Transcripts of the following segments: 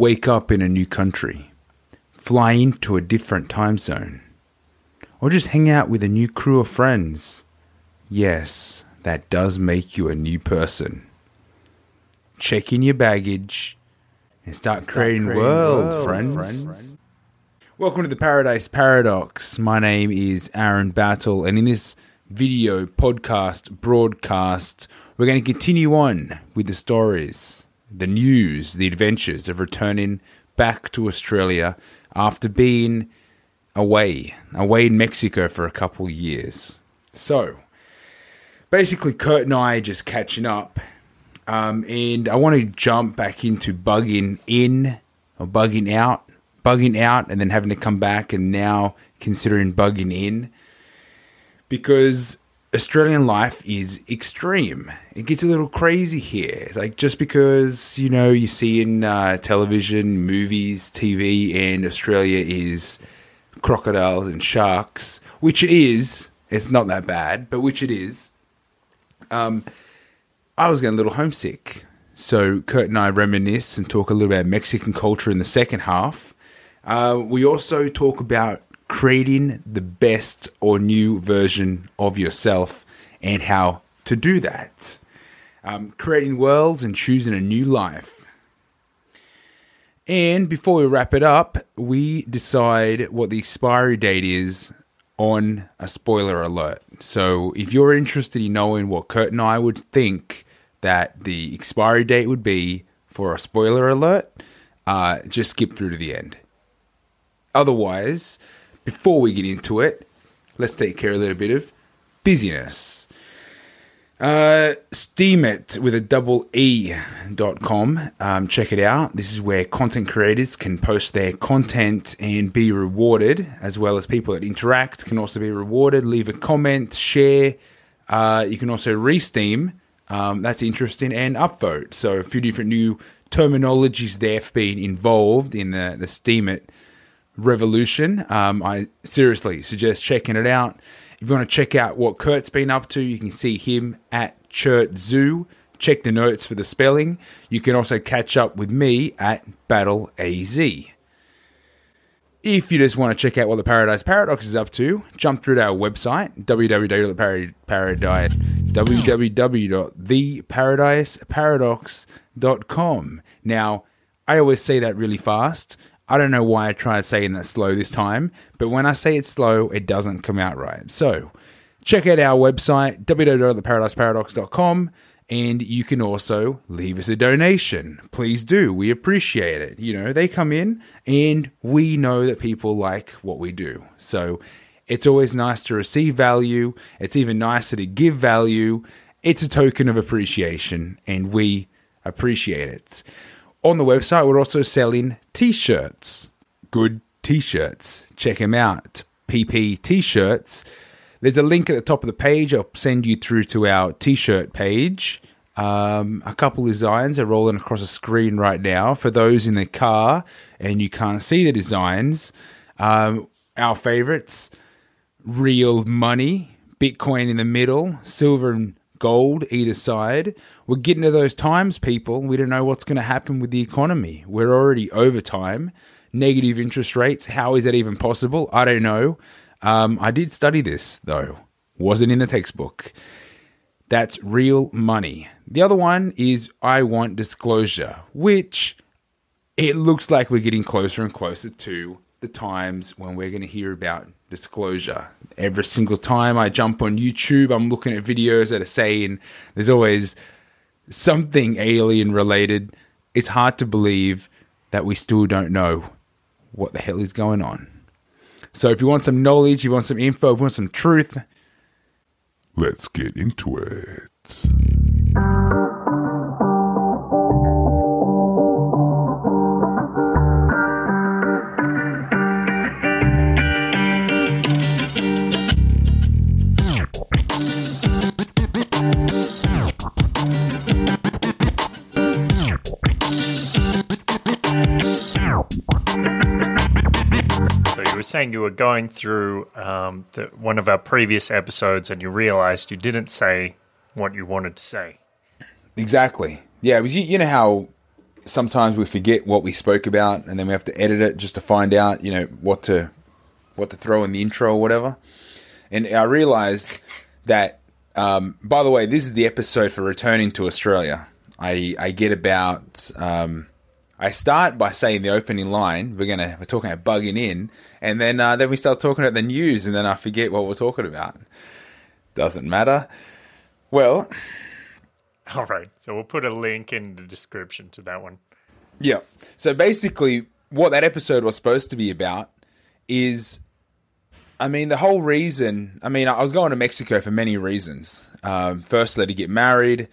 wake up in a new country, fly into a different time zone, or just hang out with a new crew of friends. Yes, that does make you a new person. Check in your baggage and start, start creating, creating world, world friends. friends. Welcome to the Paradise Paradox. My name is Aaron Battle, and in this video, podcast, broadcast, we're going to continue on with the stories, the news, the adventures of returning back to Australia after being away, away in Mexico for a couple of years. So, basically, Kurt and I are just catching up, um, and I want to jump back into bugging in or bugging out, bugging out, and then having to come back, and now considering bugging in because Australian life is extreme. It gets a little crazy here. Like just because you know you see in uh, television, movies, TV, and Australia is crocodiles and sharks, which it is. It's not that bad, but which it is. Um, I was getting a little homesick. So Kurt and I reminisce and talk a little about Mexican culture in the second half. Uh, we also talk about creating the best or new version of yourself and how to do that. Um, creating worlds and choosing a new life. And before we wrap it up, we decide what the expiry date is on a spoiler alert. So if you're interested in knowing what Kurt and I would think that the expiry date would be for a spoiler alert, uh, just skip through to the end. Otherwise, before we get into it, let's take care of a little bit of busyness. Uh, Steemit with a double E dot com. Um, check it out. This is where content creators can post their content and be rewarded, as well as people that interact can also be rewarded. Leave a comment, share. Uh, you can also re-steam. Um, that's interesting and upvote. So a few different new terminologies there for being involved in the the Steemit revolution. Um, I seriously suggest checking it out. If you want to check out what Kurt's been up to, you can see him at Chert Zoo. Check the notes for the spelling. You can also catch up with me at Battle AZ. If you just want to check out what the Paradise Paradox is up to, jump through to our website, www.theparadiseparadox.com. Now, I always say that really fast I don't know why I tried saying that slow this time, but when I say it slow, it doesn't come out right. So check out our website, www.theparadiseparadox.com, and you can also leave us a donation. Please do. We appreciate it. You know, they come in and we know that people like what we do. So it's always nice to receive value. It's even nicer to give value. It's a token of appreciation, and we appreciate it. On the website, we're also selling t shirts. Good t shirts. Check them out. PP t shirts. There's a link at the top of the page. I'll send you through to our t shirt page. Um, a couple designs are rolling across the screen right now. For those in the car and you can't see the designs, um, our favorites real money, Bitcoin in the middle, silver and gold either side. We're getting to those times, people. We don't know what's going to happen with the economy. We're already over time. Negative interest rates. How is that even possible? I don't know. Um, I did study this, though. Wasn't in the textbook. That's real money. The other one is I want disclosure, which it looks like we're getting closer and closer to the times when we're going to hear about disclosure. Every single time I jump on YouTube, I'm looking at videos that are saying there's always something alien related. It's hard to believe that we still don't know what the hell is going on. So if you want some knowledge, you want some info, you want some truth, let's get into it. Saying you were going through um, the, one of our previous episodes and you realized you didn't say what you wanted to say. Exactly. Yeah, you, you know how sometimes we forget what we spoke about, and then we have to edit it just to find out, you know, what to what to throw in the intro or whatever. And I realized that. Um, by the way, this is the episode for returning to Australia. I I get about. Um, I start by saying the opening line. We're gonna we're talking about bugging in, and then uh, then we start talking about the news, and then I forget what we're talking about. Doesn't matter. Well, All right. So we'll put a link in the description to that one. Yeah. So basically, what that episode was supposed to be about is, I mean, the whole reason. I mean, I was going to Mexico for many reasons. Um, firstly, to get married,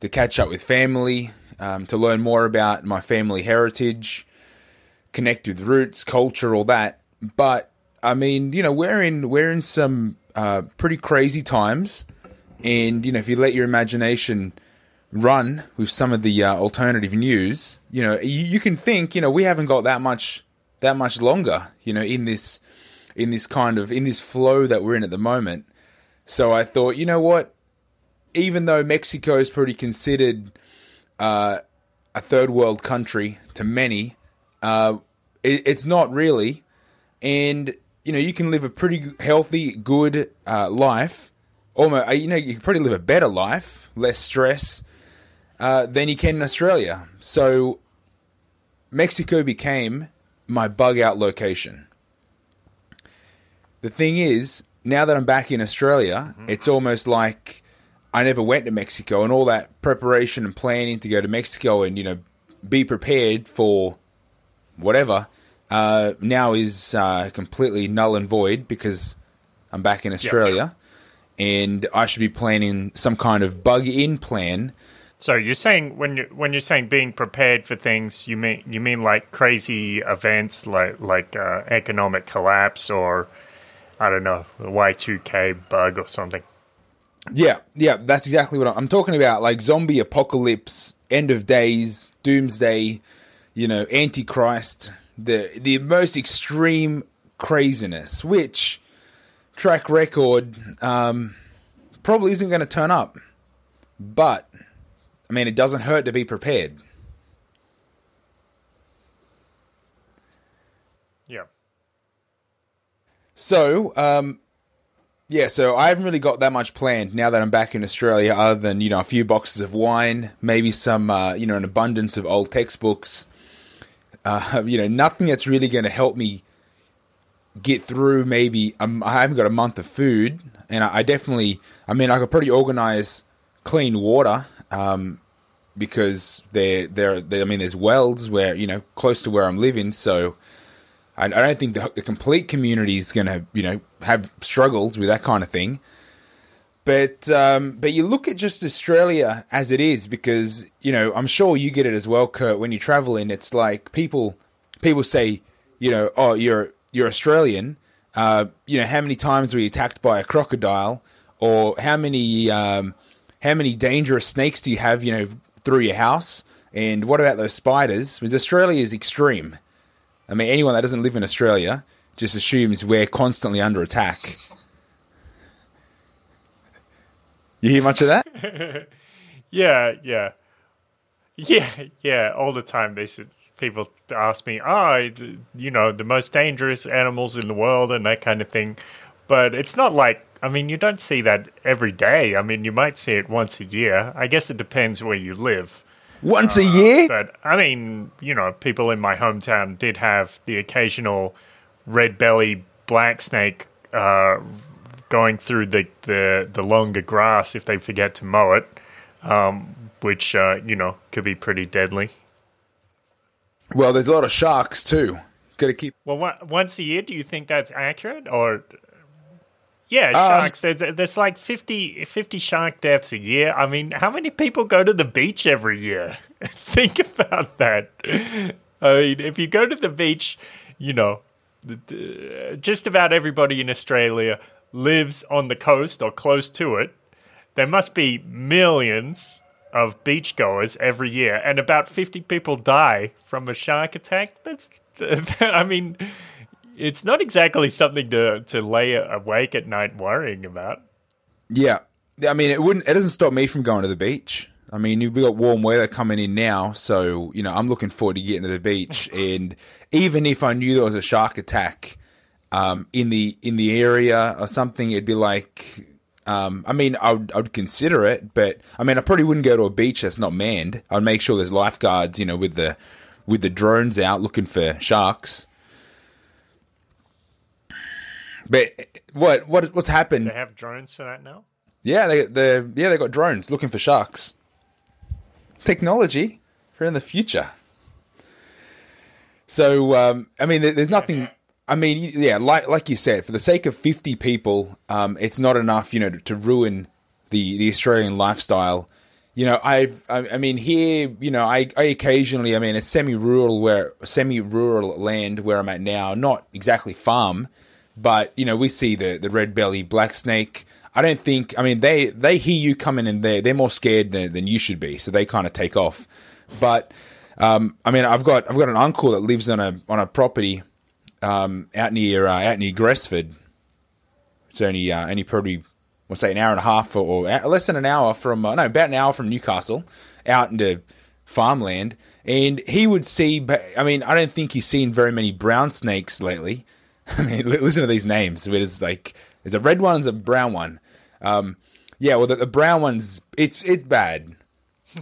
to catch up with family, um, to learn more about my family heritage, connect with roots, culture, all that. But I mean, you know, we're in we're in some uh, pretty crazy times, and you know, if you let your imagination run with some of the uh, alternative news, you know, you, you can think, you know, we haven't got that much that much longer, you know, in this in this kind of in this flow that we're in at the moment. So I thought, you know what, even though Mexico is pretty considered uh, a third world country to many, uh, it, it's not really, and you know, you can live a pretty healthy, good uh, life. Almost, uh, you know, you can probably live a better life, less stress, uh, than you can in Australia. So Mexico became my bug out location. The thing is, now that I'm back in Australia, it's almost like I never went to Mexico and all that preparation and planning to go to Mexico and, you know, be prepared for whatever uh, now is uh, completely null and void because I'm back in Australia. And I should be planning some kind of bug in plan. So you're saying when you when you're saying being prepared for things, you mean you mean like crazy events like like uh, economic collapse or I don't know Y two K bug or something. Yeah, yeah, that's exactly what I'm, I'm talking about. Like zombie apocalypse, end of days, doomsday, you know, antichrist, the the most extreme craziness, which track record um, probably isn't going to turn up. But I mean, it doesn't hurt to be prepared. Yeah. So, um, yeah, so I haven't really got that much planned now that I'm back in Australia, other than you know a few boxes of wine, maybe some uh, you know an abundance of old textbooks. Uh, you know, nothing that's really going to help me get through. Maybe um, I haven't got a month of food, and I, I definitely, I mean, I could pretty organize clean water um, because there, there. I mean, there's wells where you know close to where I'm living, so. I I don't think the, the complete community is going to, you know, have struggles with that kind of thing. But um, but you look at just Australia as it is because you know I'm sure you get it as well, Kurt. When you travel in, it's like people people say, you know, oh you're you're Australian. Uh, you know how many times were you attacked by a crocodile, or how many um, how many dangerous snakes do you have, you know, through your house? And what about those spiders? Because Australia is extreme. I mean, anyone that doesn't live in Australia just assumes we're constantly under attack. You hear much of that? Yeah, yeah, yeah, yeah. All the time, they said people ask me, "Oh, you know, the most dangerous animals in the world," and that kind of thing. But it's not like I mean, you don't see that every day. I mean, you might see it once a year. I guess it depends where you live. Once a year? But I mean, you know, people in my hometown did have the occasional red belly black snake uh, going through the, the, the longer grass if they forget to mow it, um, which, uh, you know, could be pretty deadly. Well, there's a lot of sharks too. Got to keep. Well, one, once a year, do you think that's accurate? Or, yeah, um, sharks. there's, there's like 50, 50 shark deaths a year. I mean, how many people go to the beach every year? think about that. I mean, if you go to the beach, you know, just about everybody in Australia lives on the coast or close to it. There must be millions of beachgoers every year, and about 50 people die from a shark attack. That's, I mean, it's not exactly something to, to lay awake at night worrying about. Yeah, I mean, it wouldn't. It doesn't stop me from going to the beach. I mean, we've got warm weather coming in now, so you know I'm looking forward to getting to the beach. and even if I knew there was a shark attack um, in the in the area or something, it'd be like, um, I mean, I would, I would consider it, but I mean, I probably wouldn't go to a beach that's not manned. I'd make sure there's lifeguards, you know, with the with the drones out looking for sharks. But what what what's happened? They have drones for that now. Yeah, they they yeah they got drones looking for sharks. Technology for in the future. So um, I mean, there's nothing. I mean, yeah, like like you said, for the sake of fifty people, um, it's not enough, you know, to, to ruin the the Australian lifestyle. You know, I've, I, I mean, here, you know, I, I occasionally, I mean, it's semi-rural where semi-rural land where I'm at now, not exactly farm, but you know, we see the the red belly black snake. I don't think. I mean, they they hear you coming in there. They're more scared than, than you should be, so they kind of take off. But um, I mean, I've got I've got an uncle that lives on a on a property um, out near uh, out near Gresford. It's only uh, only probably we'll say an hour and a half or, or less than an hour from uh, no about an hour from Newcastle out into farmland, and he would see. I mean, I don't think he's seen very many brown snakes lately. I mean, li- listen to these names. There's like there's a red one, there's a brown one. Um, yeah, well, the, the brown one's it's it's bad.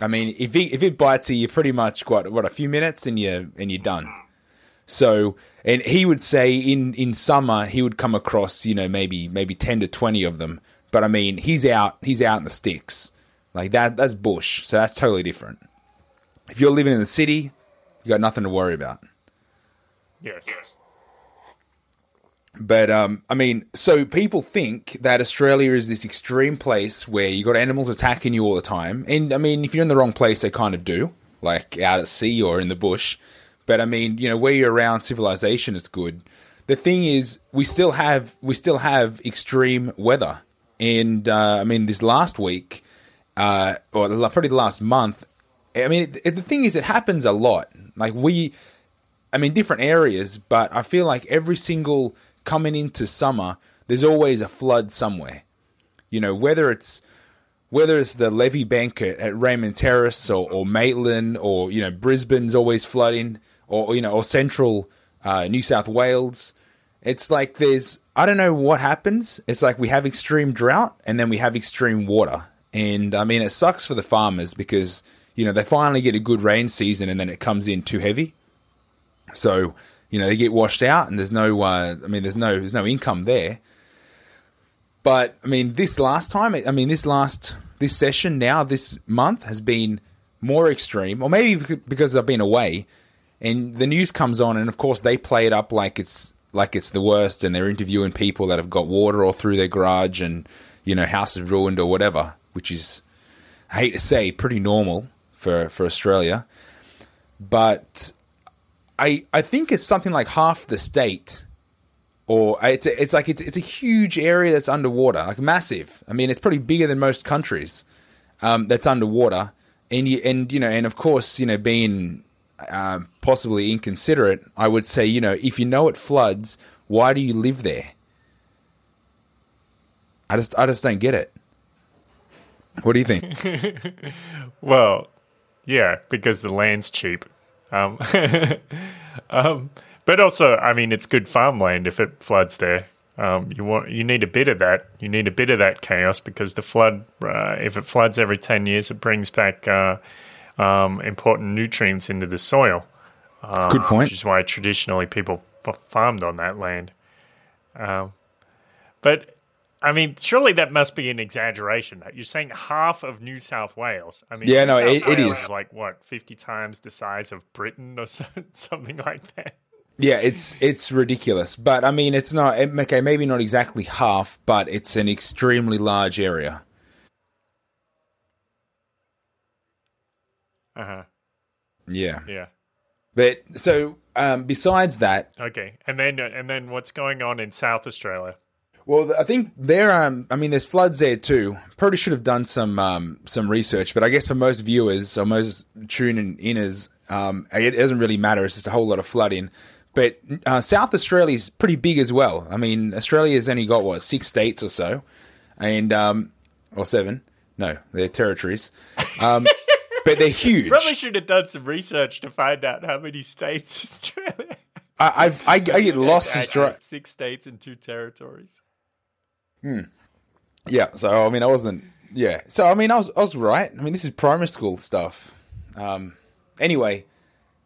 I mean, if he, if it bites you, you're pretty much got what a few minutes and you and you're done. So, and he would say in in summer he would come across you know maybe maybe ten to twenty of them. But I mean, he's out he's out in the sticks like that. That's bush, so that's totally different. If you're living in the city, you got nothing to worry about. Yes. Yes. But um, I mean, so people think that Australia is this extreme place where you got animals attacking you all the time, and I mean, if you're in the wrong place, they kind of do, like out at sea or in the bush. But I mean, you know, where you're around civilization it's good. The thing is, we still have we still have extreme weather, and uh, I mean, this last week, uh, or probably the last month. I mean, it, it- the thing is, it happens a lot. Like we, I mean, different areas, but I feel like every single coming into summer, there's always a flood somewhere. You know, whether it's whether it's the levee bank at, Raymond Terrace or, or Maitland or you know Brisbane's always flooding or you know or central uh, New South Wales. It's like there's I don't know what happens. It's like we have extreme drought and then we have extreme water, and I mean it sucks for the farmers because you know they finally get a good rain season and then it comes in too heavy. So you know they get washed out, and there's no. Uh, I mean, there's no there's no income there. But I mean, this last time, I mean, this last this session now, this month has been more extreme, or maybe because I've been away, and the news comes on, and of course they play it up like it's like it's the worst, and they're interviewing people that have got water all through their garage, and you know, houses ruined or whatever, which is, I hate to say, pretty normal for for Australia, but I I think it's something like half the state, or it's a, it's like it's it's a huge area that's underwater, like massive. I mean, it's probably bigger than most countries um, that's underwater, and you and you know, and of course, you know, being uh, possibly inconsiderate, I would say, you know, if you know it floods, why do you live there? I just I just don't get it. What do you think? Well, yeah, because the land's cheap. Um, um, but also, I mean, it's good farmland if it floods there. Um, you want, you need a bit of that. You need a bit of that chaos because the flood, uh, if it floods every ten years, it brings back uh, um, important nutrients into the soil. Good point. which is why traditionally people f- farmed on that land. Um, but I mean, surely that must be an exaggeration. You're saying half of New South Wales. I mean, Yeah, New no, it- it is. like what fifty times the size of Britain or so, something like that. Yeah, it's it's ridiculous, but I mean, it's not okay. Maybe not exactly half, but it's an extremely large area. Uh huh. Yeah, Yeah. but so um, besides that, Okay, and then and then what's going on in South Australia? Well, I think there. Um, I mean, there's floods there too. Probably should have done some um, some research, but I guess for most viewers or most tuning inners, um, it doesn't really matter. It's just a whole lot of flooding. But uh, South Australia is pretty big as well. I mean, Australia's only got what six states or so, and um, or seven. No, they're territories. Um, but they're huge. Probably should have done some research to find out how many states Australia. I, I've, I, I get lost dry. Six states and two territories. Yeah, so I mean, I wasn't. Yeah, so I mean, I was, I was right. I mean, this is primary school stuff. Um, anyway,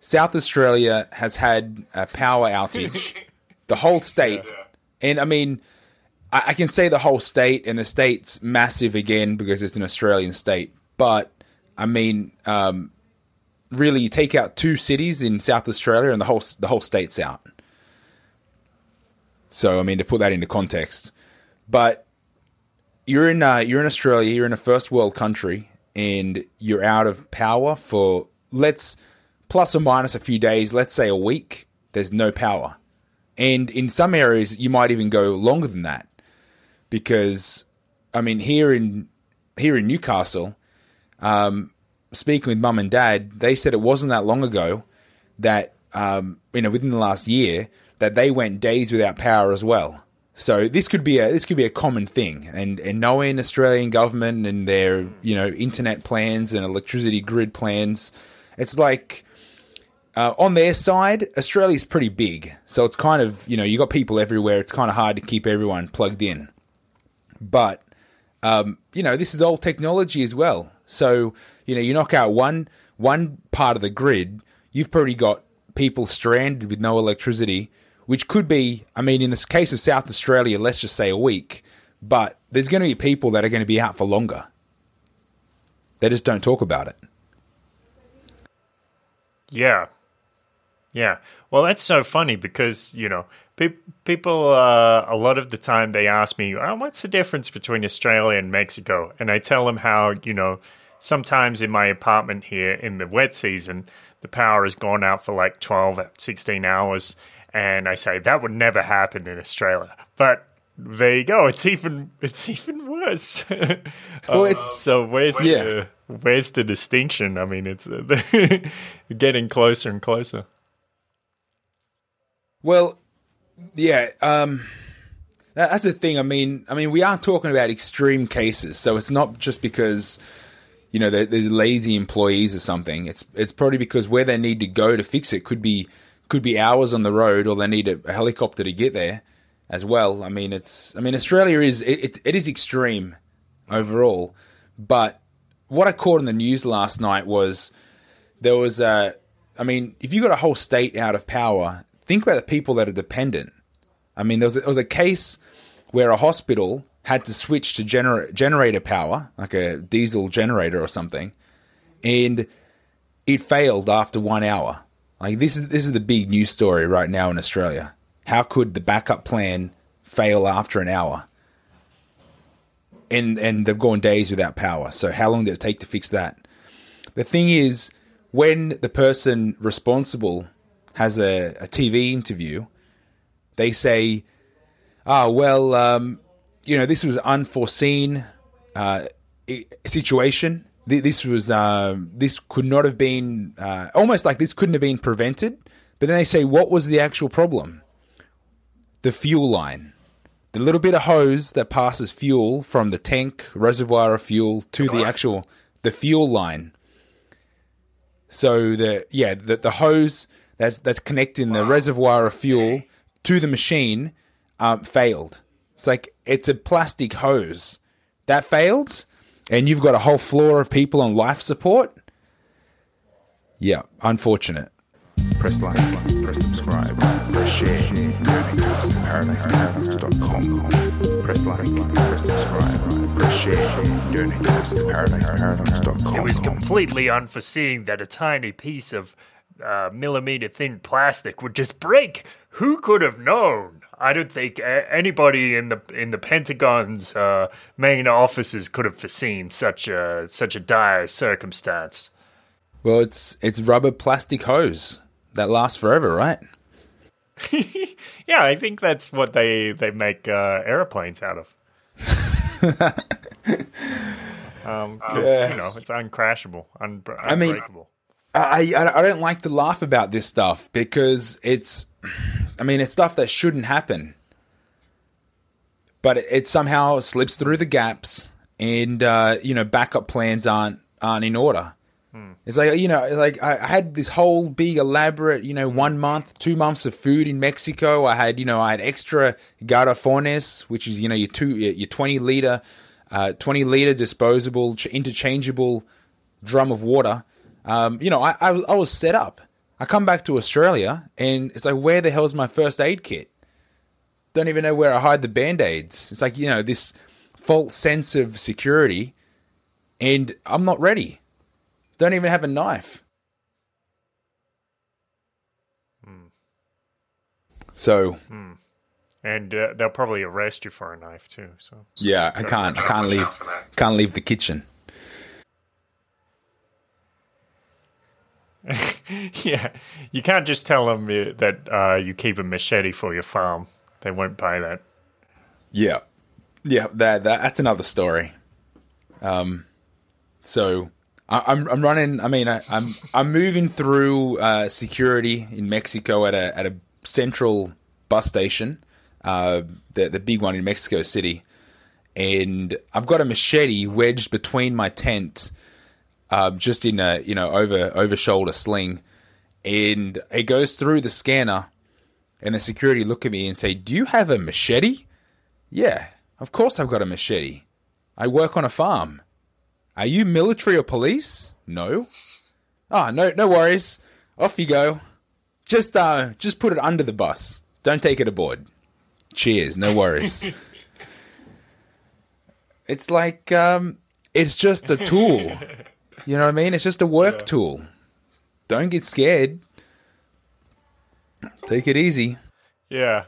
South Australia has had a power outage, the whole state, and I mean, I, I can say the whole state, and the state's massive again because it's an Australian state. But I mean, um, really, you take out two cities in South Australia, and the whole the whole state's out. So I mean, to put that into context, but you're in uh, you're in Australia, you're in a first world country, and you're out of power for let's plus or minus a few days, let's say a week. There's no power, and in some areas you might even go longer than that, because I mean here in here in Newcastle, um, speaking with mum and dad, they said it wasn't that long ago that um, you know within the last year that they went days without power as well. So this could be a this could be a common thing, and and knowing Australian government and their you know internet plans and electricity grid plans, it's like uh, on their side, Australia's pretty big, so it's kind of you know you got people everywhere. It's kind of hard to keep everyone plugged in, but um, you know this is old technology as well. So you know you knock out one one part of the grid, you've probably got people stranded with no electricity which could be, I mean, in the case of South Australia, let's just say a week, but there's going to be people that are going to be out for longer. They just don't talk about it. Yeah. Yeah. Well, that's so funny because, you know, pe- people, uh, a lot of the time they ask me, oh, what's the difference between Australia and Mexico? And I tell them how, you know, sometimes in my apartment here in the wet season, the power has gone out for like 12, 16 hours. And I say that would never happen in Australia. But there you go. It's even it's even worse. Well, Uh, it's- so where's Yeah. the where's the distinction? I mean, it's uh, getting closer and closer. Well, yeah, um, that's the thing. I mean, I mean, we are talking about extreme cases, so it's not just because you know there, there's lazy employees or something. It's it's probably because where they need to go to fix it could be could be hours on the road, or they need a, a helicopter to get there as well. I mean, it's I mean Australia is it, it, it is extreme overall, but what I caught in the news last night was there was a. I mean, if you got a whole state out of power, think about the people that are dependent. I mean, there was a, there was a case where a hospital had to switch to gener- generator power, like a diesel generator or something, and it failed after one hour. Like this is this is the big news story right now in Australia. How could the backup plan fail after an hour? And and they've gone days without power. So how long did it take to fix that? The thing is, when the person responsible has a, a TV interview, they say, "Ah, well, um, you know, this was unforeseen uh, situation. Th- This was um, this could not have been uh, almost like this couldn't have been prevented." But then they say, "What was the actual problem?" The fuel line, the little bit of hose that passes fuel from the tank reservoir of fuel to the actual the fuel line. So the yeah the the hose that's that's connecting the reservoir of fuel to the machine um, failed. It's like it's a plastic hose that failed, and you've got a whole floor of people on life support. Yeah, unfortunate. Press like, press subscribe, press share, donate to us at paradiseparadox.com. Press like, press subscribe, press share, donate to us at It was completely unforeseen that a tiny piece of uh, millimeter thin plastic would just break. Who could have known? I don't think anybody in the in the Pentagon's uh, main offices could have foreseen such a such a dire circumstance. Well, it's it's rubber plastic hose that lasts forever, right? Yeah, I think that's what they they make uh, airplanes out of. Um 'cause you know it's uncrashable, un- I mean- unbreakable. I, I I don't like to laugh about this stuff because it's, I mean, it's stuff that shouldn't happen, but it, it somehow slips through the gaps, and uh, you know backup plans aren't aren't in order. It's like you know, like I, I had this whole big elaborate, you know, one month, two months of food in Mexico. I had, you know, I had extra garrafones, which is you know your two your twenty liter, uh, twenty liter disposable ch- interchangeable drum of water. Um, you know, I, I I was set up. I come back to Australia and it's like, where the hell's my first aid kit? Don't even know where I hide the band aids. It's like you know this false sense of security, and I'm not ready. Don't even have a knife. So And uh, they'll probably arrest you for a knife too. So yeah, I can't. I can't leave. Can't leave the kitchen. yeah, you can't just tell them that uh, you keep a machete for your farm. They won't buy that. Yeah, yeah. That, that that's another story. Um, so I, I'm I'm running. I mean, I, I'm I'm moving through uh, security in Mexico at a at a central bus station, uh, the the big one in Mexico City, and I've got a machete wedged between my tent, um, just in a you know over over shoulder sling, and it goes through the scanner, and the security look at me and say, "Do you have a machete?" Yeah, of course I've got a machete. I work on a farm. Are you military or police? No. Ah, no, no worries. Off you go. Just, uh, just put it under the bus. Don't take it aboard. Cheers. No worries. it's like, um, it's just a tool. You know what I mean? It's just a work tool. Don't get scared. Take it easy. Yeah.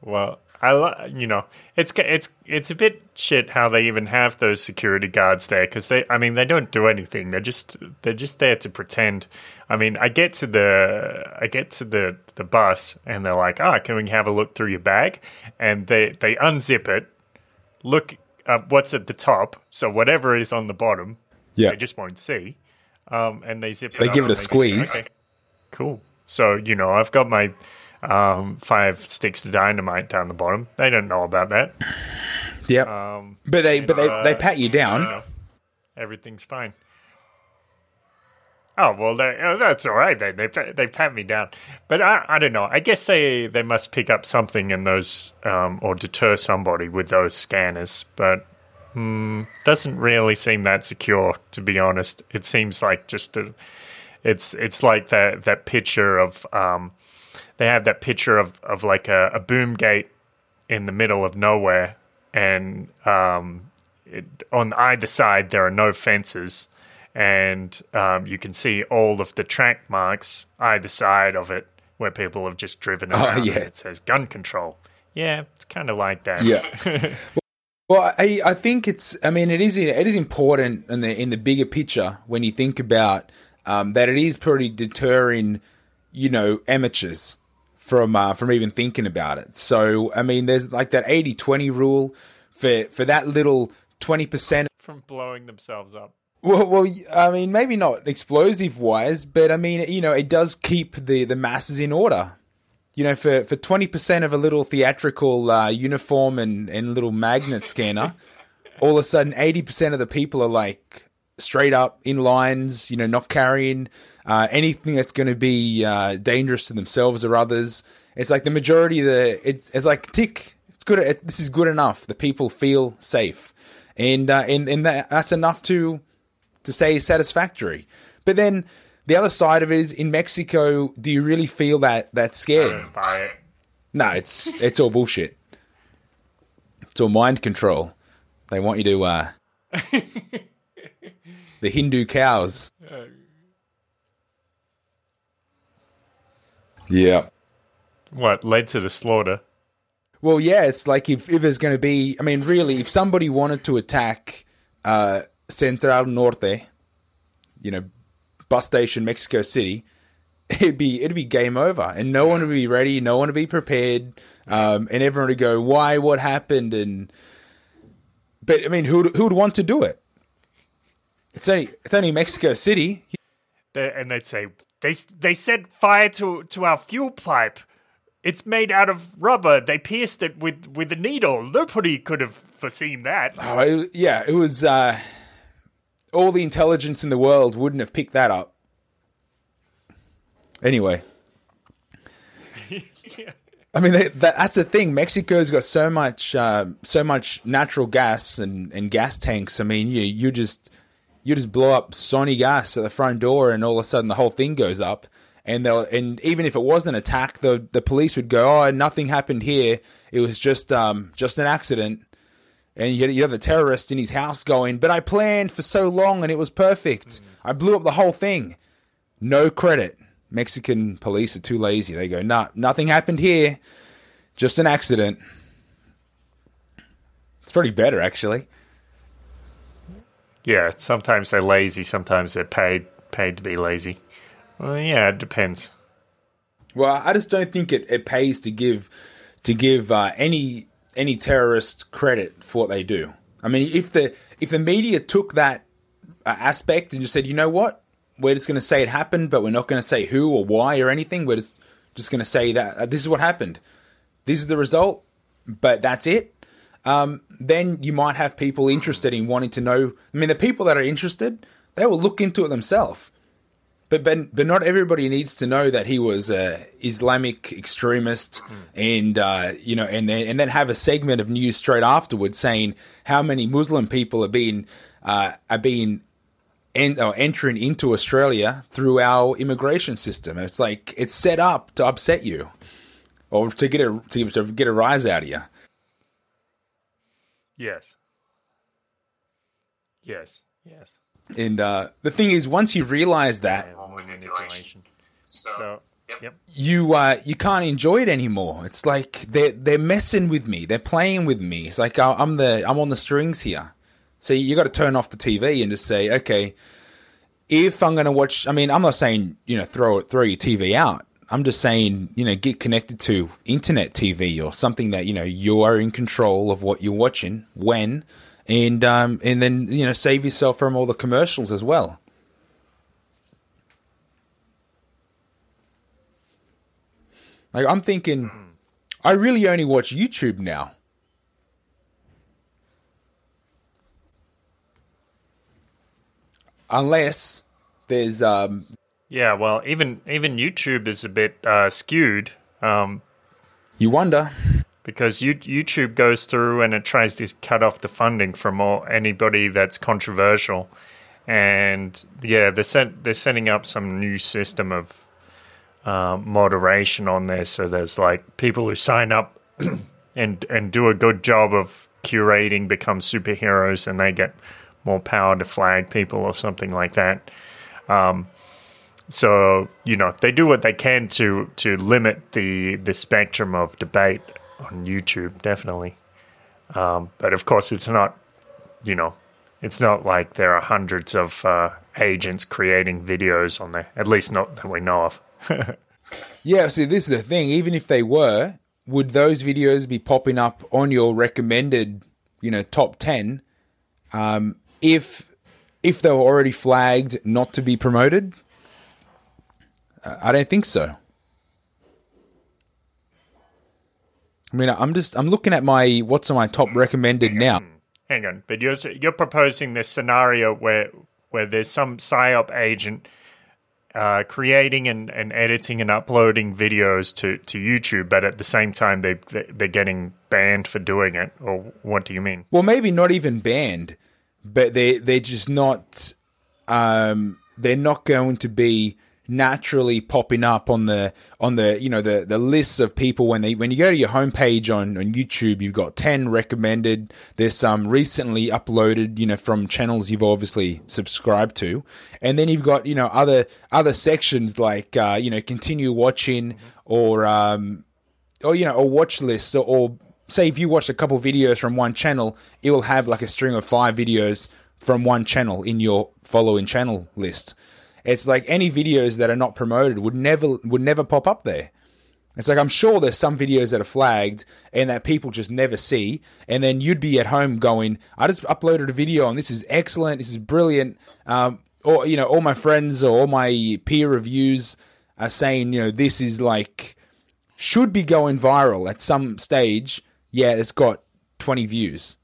Well, I li- you know it's it's it's a bit shit how they even have those security guards there because they I mean they don't do anything they're just they're just there to pretend. I mean I get to the I get to the the bus and they're like ah can we have a look through your bag and they they unzip it look at what's at the top so whatever is on the bottom Yeah. they just won't see um and they zip it They up give it a say, squeeze. "Okay, cool. So, you know, I've got my um, five sticks of dynamite down the bottom. They don't know about that. Yep. Um, but they, but they, uh, they pat you down. know, everything's fine. Oh well, they, oh, that's all right. They they they pat me down, but I I don't know. I guess they they must pick up something in those um, or deter somebody with those scanners. But hmm, doesn't really seem that secure, to be honest. It seems like just a, it's it's like that that picture of um, they have that picture of of like a, a boom gate in the middle of nowhere, and um, it, on either side there are no fences, and um, you can see all of the track marks either side of it where people have just driven around. yeah. It says gun control. Yeah, it's kind of like that. Yeah. Well, I I think it's I mean it is it is important in the in the bigger picture when you think about um, that it is pretty deterring, you know, amateurs from uh, from even thinking about it. So I mean, there's like that 80-20 rule for for that little twenty percent. From blowing themselves up. Well, well, I mean, maybe not explosive wise, but I mean, you know, it does keep the the masses in order you know, for for twenty percent of a little theatrical uh, uniform and and little magnet scanner, all of a sudden eighty percent of the people are like straight up in lines, you know, not carrying uh, anything that's going to be uh, dangerous to themselves or others. It's like the majority of the it's it's like tick. It's good. It, this is good enough. The people feel safe, and uh, and and that, that's enough to to say satisfactory. But then the other side of it is in Mexico, do you really feel that that scared? Don't buy it. No, it's it's all bullshit. It's all mind control. They want you to uh the Hindu cows. Yeah. What led to the slaughter? Well, yeah, it's like if, if there's going to be, I mean, really, if somebody wanted to attack uh, Central Norte, you know, bus station, Mexico City, it'd be it'd be game over, and no one would be ready, no one would be prepared, um, and everyone would go, "Why? What happened?" And but I mean, who who would want to do it? It's only it's only Mexico City. And they'd say they they set fire to to our fuel pipe it's made out of rubber. They pierced it with with a needle. Nobody could have foreseen that. Oh, it, yeah, it was. Uh, all the intelligence in the world wouldn't have picked that up. Anyway. I mean, that, that's the thing. Mexico's got so much, uh, so much natural gas and, and gas tanks. I mean, you you just you just blow up Sony gas at the front door, and all of a sudden the whole thing goes up. And they'll and even if it was an attack, the the police would go, "Oh, nothing happened here. It was just um just an accident." And you you have the terrorist in his house going, "But I planned for so long, and it was perfect. I blew up the whole thing." No credit. Mexican police are too lazy. They go, nah, nothing happened here. Just an accident. It's pretty better, actually. Yeah, sometimes they're lazy, sometimes they're paid paid to be lazy. Well, yeah, it depends. Well, I just don't think it, it pays to give to give uh, any any terrorist credit for what they do. I mean, if the if the media took that uh, aspect and just said, you know what, we're just going to say it happened, but we're not going to say who or why or anything. We're just just going to say that uh, this is what happened. This is the result, but that's it. Um, then you might have people interested in wanting to know. I mean, the people that are interested, they will look into it themselves. But, but but not everybody needs to know that he was a Islamic extremist, and uh, you know, and then and then have a segment of news straight afterwards saying how many Muslim people are being uh, are being en- or entering into Australia through our immigration system. It's like it's set up to upset you, or to get a to, to get a rise out of you. Yes. Yes. Yes. And uh, the thing is, once you realize that, manipulation. So, yep. you uh, you can't enjoy it anymore. It's like they're they're messing with me. They're playing with me. It's like uh, I'm the I'm on the strings here. So you got to turn off the TV and just say, okay, if I'm going to watch, I mean, I'm not saying you know throw throw your TV out. I'm just saying you know get connected to internet TV or something that you know you are in control of what you're watching when, and um and then you know save yourself from all the commercials as well. Like I'm thinking, I really only watch YouTube now. Unless there's um Yeah, well, even even YouTube is a bit uh, skewed um, you wonder. Because YouTube goes through and it tries to cut off the funding from all, anybody that's controversial, and yeah, they're set, they're setting up some new system of uh, moderation on there. So there's like people who sign up and and do a good job of curating become superheroes, and they get more power to flag people or something like that. So you know they do what they can to to limit the the spectrum of debate on YouTube, definitely. Um, but of course, it's not you know it's not like there are hundreds of uh, agents creating videos on there. At least not that we know of. Yeah, see, this is the thing. Even if they were, would those videos be popping up on your recommended, you know, top ten? Um, if if they were already flagged not to be promoted, Uh, I don't think so. I mean, I'm just I'm looking at my what's on my top recommended now. Hang on, but you're you're proposing this scenario where where there's some psyop agent uh, creating and, and editing and uploading videos to, to YouTube, but at the same time they they- they're getting banned for doing it. Or what do you mean? well maybe not even banned but they they're just not um they're not going to be naturally popping up on the on the you know the the lists of people when they when you go to your homepage on on YouTube you've got 10 recommended there's some recently uploaded you know from channels you've obviously subscribed to and then you've got you know other other sections like uh you know continue watching or um or you know, or watch lists, or, or say if you watch a couple videos from one channel, it will have like a string of five videos from one channel in your following channel list. It's like any videos that are not promoted would never would never pop up there. It's like I'm sure there's some videos that are flagged and that people just never see, and then you'd be at home going, "I just uploaded a video and this is excellent, this is brilliant," um, or you know, all my friends or all my peer reviews are saying, you know, this is like should be going viral at some stage, yeah, it's got 20 views.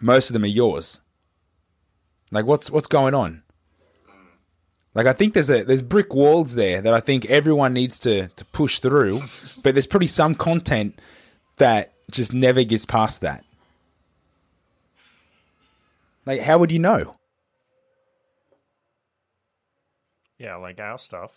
Most of them are yours. Like what's what's going on? Like I think there's a there's brick walls there that I think everyone needs to to push through, but there's probably some content that just never gets past that. Like how would you know? Yeah, like our stuff.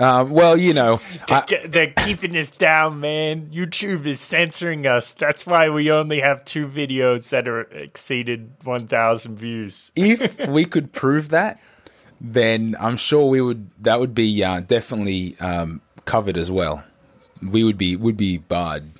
Um, well, you know, I, They're- They're keeping us down, man. YouTube is censoring us. That's why we only have two videos that are exceeded 1,000 views. if we could prove that, then I'm sure we would. That would be uh, definitely um, covered as well. We would be would be barred.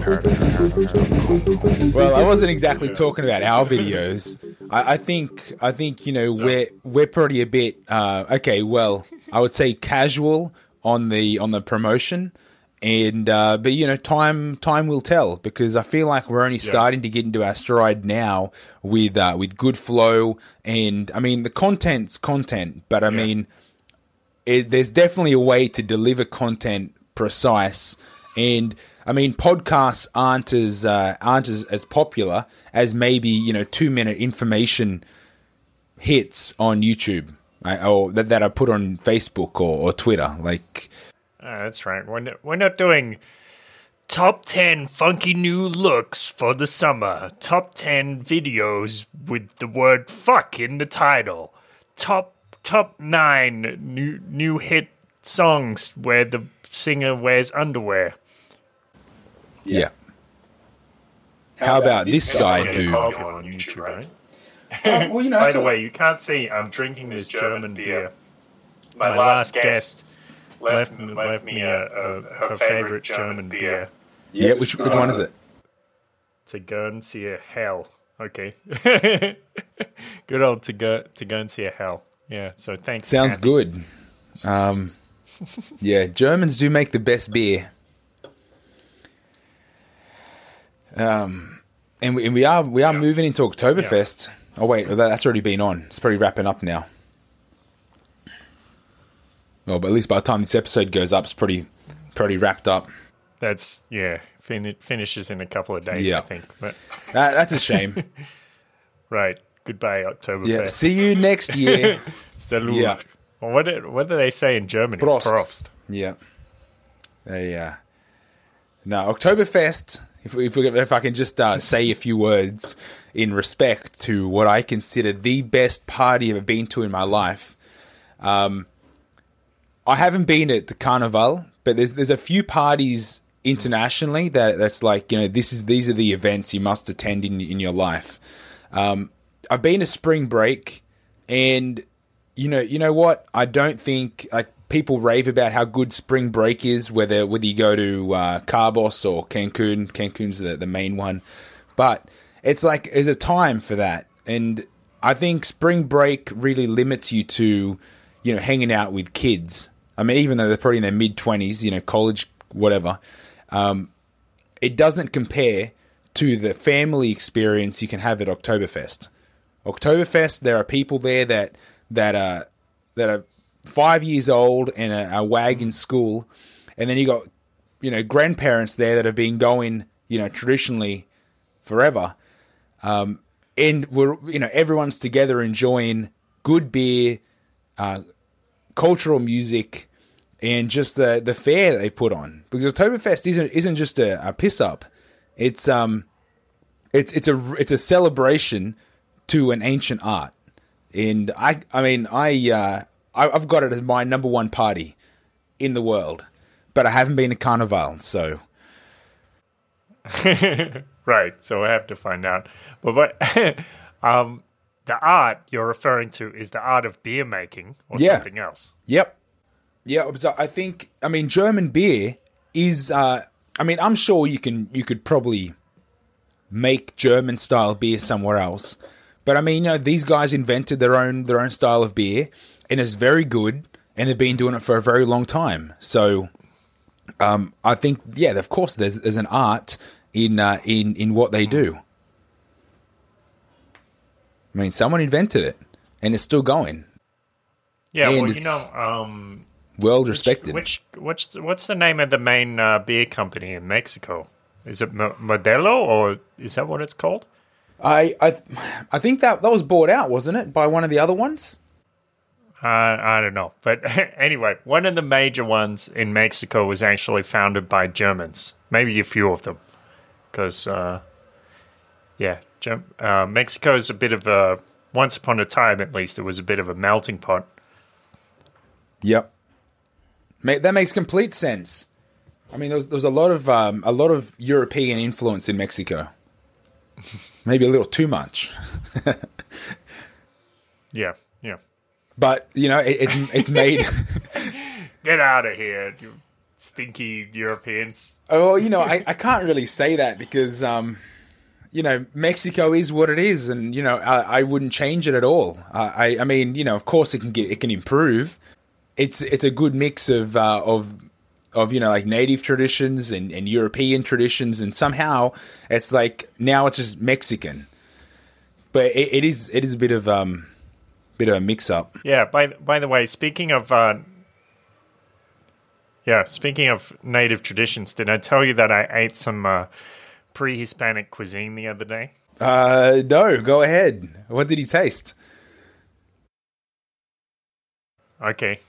Press like, subscribe, press share, donate to us at paradiseparadox.com. Press like, press subscribe, press share, donate to us at paradiseparadox.com. Well, I wasn't exactly talking about our videos. I, I think I think you know we're we're pretty a bit uh, okay. Well, I would say casual on the on the promotion, and uh, but you know time time will tell because I feel like we're only starting to get into our stride now with uh, with good flow and I mean the content's content, but I mean it, there's definitely a way to deliver content precise and I mean podcasts aren't as uh, aren't as, as popular as maybe you know two minute information hits on YouTube uh, or that, that are put on Facebook or, or Twitter like Ah, that's right. We're not, we're not doing top 10 funky new looks for the summer, top 10 videos with the word fuck in the title, top top 9 new new hit songs where the singer wears underwear. Yeah. How about this side, That's dude? what it's called on YouTube, right? well, you know, By the way, you can't see I'm drinking this German beer. My last guest left, left me a, a, her favorite German beer. yeah, which which one is it? Tegernseer Hell. Okay. good old to go Tegernseer Hell. Yeah. So thanks. Sounds Kathy. good. Um, yeah, Germans do make the best beer. Um, and we, and we are we are moving into Oktoberfest. Oh wait, that's already been on. It's probably wrapping up now. Oh, but at least by the time this episode goes up, it's pretty pretty wrapped up. That's yeah. Fin- finishes in a couple of days, Yeah. I think. But That, that's a shame. right. Goodbye, Oktoberfest. yeah, see you next year. Salut. Yeah. Well, what do, what do they say in Germany? Prost. Yeah. They, uh, no, Oktoberfest, if, if, if I can just uh, say a few words in respect to what I consider the best party I've ever been to in my life. Um, I haven't been at the Carnival, but there's there's a few parties internationally that that's like you know this is these are the events you must attend in in your life. Um, I've been to spring break, and you know you know what I don't think like people rave about how good spring break is whether whether you go to uh, Cabos or Cancun. Cancun's the the main one, but it's like there's a time for that, and I think spring break really limits you to you know hanging out with kids. I mean, even though they're probably in their mid twenties, you know, college, whatever, um, it doesn't compare to the family experience you can have at Oktoberfest. Oktoberfest, there are people there that that are that are five years old and a, are wag in school, and then you got you know grandparents there that have been going you know traditionally forever, um, and we're you know everyone's together enjoying good beer, uh, cultural music, and just the the fair they put on. Because Oktoberfest isn't isn't just a, a piss up, it's um it's it's a it's a celebration to an ancient art, and I I mean I uh I, I've got it as my number one party in the world, but I haven't been to Carnival, so Right. So I have to find out. But what? um, the art you're referring to is the art of beer making or Yeah. something else. Yep. Yeah, I think I mean German beer is uh I mean I'm sure you can you could probably make German style beer somewhere else. But I mean, you know, these guys invented their own their own style of beer and it's very good and they've been doing it for a very long time. So Um, I think, yeah, of course, there's there's an art in uh, in in what they do. I mean, someone invented it, and it's still going, Yeah, And well, you know, um, well respected. which what's what's the name of the main uh, beer company in Mexico? Is it Mo- Modelo or is that what it's called? I I I think that that was bought out, wasn't it, by one of the other ones? Uh, I don't know, but anyway, one of the major ones in Mexico was actually founded by Germans. Maybe a few of them, because uh, yeah, Germ- uh, Mexico is a bit of a once upon a time, at least, it was a bit of a melting pot. Yep. That makes complete sense. I mean, there was, there was a lot of um, a lot of European influence in Mexico. Maybe a little too much, Yeah, yeah. But you know, it, it's it's made. Get out of here, you stinky Europeans. oh, you know, I, I can't really say that because um, you know, Mexico is what it is, and you know, I, I wouldn't change it at all. Uh, I I mean, you know, of course, it can get it can improve. It's it's a good mix of uh, of of you know like native traditions and, and European traditions, and somehow it's like now it's just Mexican. But it, it is it is a bit of um bit of a mix up. Yeah. By by the way, speaking of uh, yeah, speaking of native traditions, did I tell you that I ate some uh, pre-Hispanic cuisine the other day? Uh, no, go ahead. What did he taste? Okay.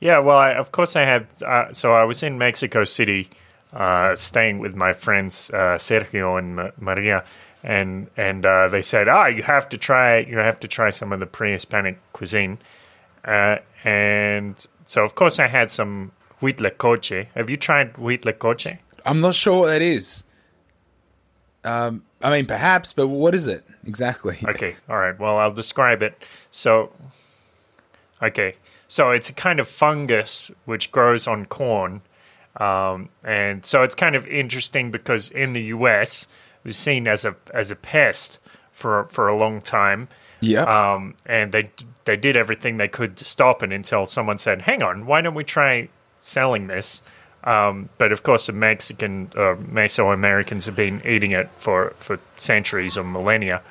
Yeah, well, I, of course I had. Uh, so I was in Mexico City, uh, staying with my friends uh, Sergio and Ma- Maria, and and uh, they said, "Ah, you have to try. You have to try some of the pre-Hispanic cuisine." Uh, and so, of course, I had some huitlacoche. Have you tried huitlacoche? I'm not sure what that is. Um, I mean, perhaps, but what is it exactly? Okay, all right. Well, I'll describe it. So, okay, so it's a kind of fungus which grows on corn, um, and so it's kind of interesting because in the U.S. was seen as a as a pest for for a long time. Yeah. Um, and they they did everything they could to stop it until someone said, "Hang on, why don't we try selling this?" Um, but of course, the Mexican uh, Mesoamericans have been eating it for, for centuries or millennia.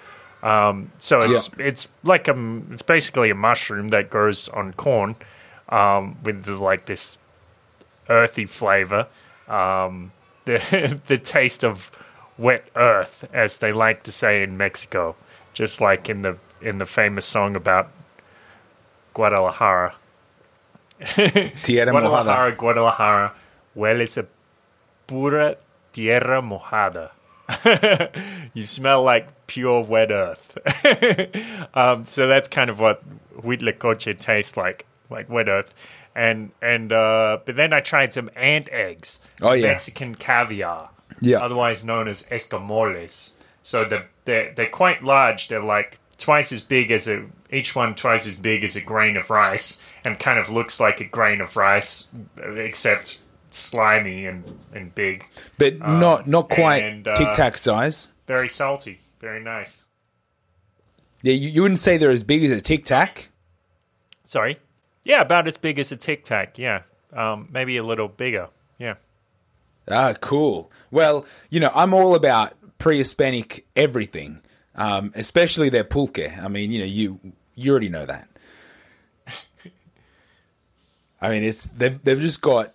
Um, so it's it's like a it's basically a mushroom that grows on corn um, with the, like this earthy flavor, um, the the taste of wet earth, as they like to say in Mexico, just like in the in the famous song about Guadalajara. Tierra mojada. Guadalajara, Guadalajara, hueles a pura tierra mojada. you smell like pure wet earth. um, so that's kind of what huitlacoche tastes like, like wet earth. And and uh, but then I tried some ant eggs, Oh, yeah. Mexican caviar, Yeah. otherwise known as escamoles. So the they're they're quite large. They're like twice as big as a each one twice as big as a grain of rice, and kind of looks like a grain of rice, except slimy and and big. but not not quite and, uh, tic tac size. Very salty. Very nice. Yeah, you, you wouldn't say they're as big as a tic tac. Sorry. Yeah, about as big as a Tic Tac. Yeah, um, maybe a little bigger. Yeah. Ah, cool. Well, you know, I'm all about pre-Hispanic everything, um, especially their pulque. I mean, you know, you you already know that. I mean, it's they've they've just got.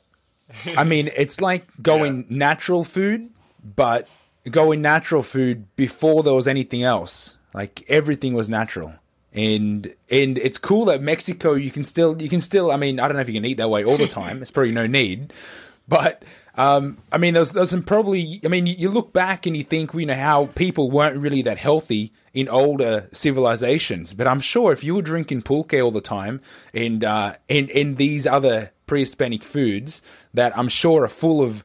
I mean, it's like going natural food, but going natural food before there was anything else. Like everything was natural. And and it's cool that Mexico you can still you can still I mean I don't know if you can eat that way all the time. It's probably no need. But um, I mean, there's there's some probably. I mean, you, look back and you think, you know, how people weren't really that healthy in older civilizations. But I'm sure if you were drinking pulque all the time and uh, and and these other pre-Hispanic foods that I'm sure are full of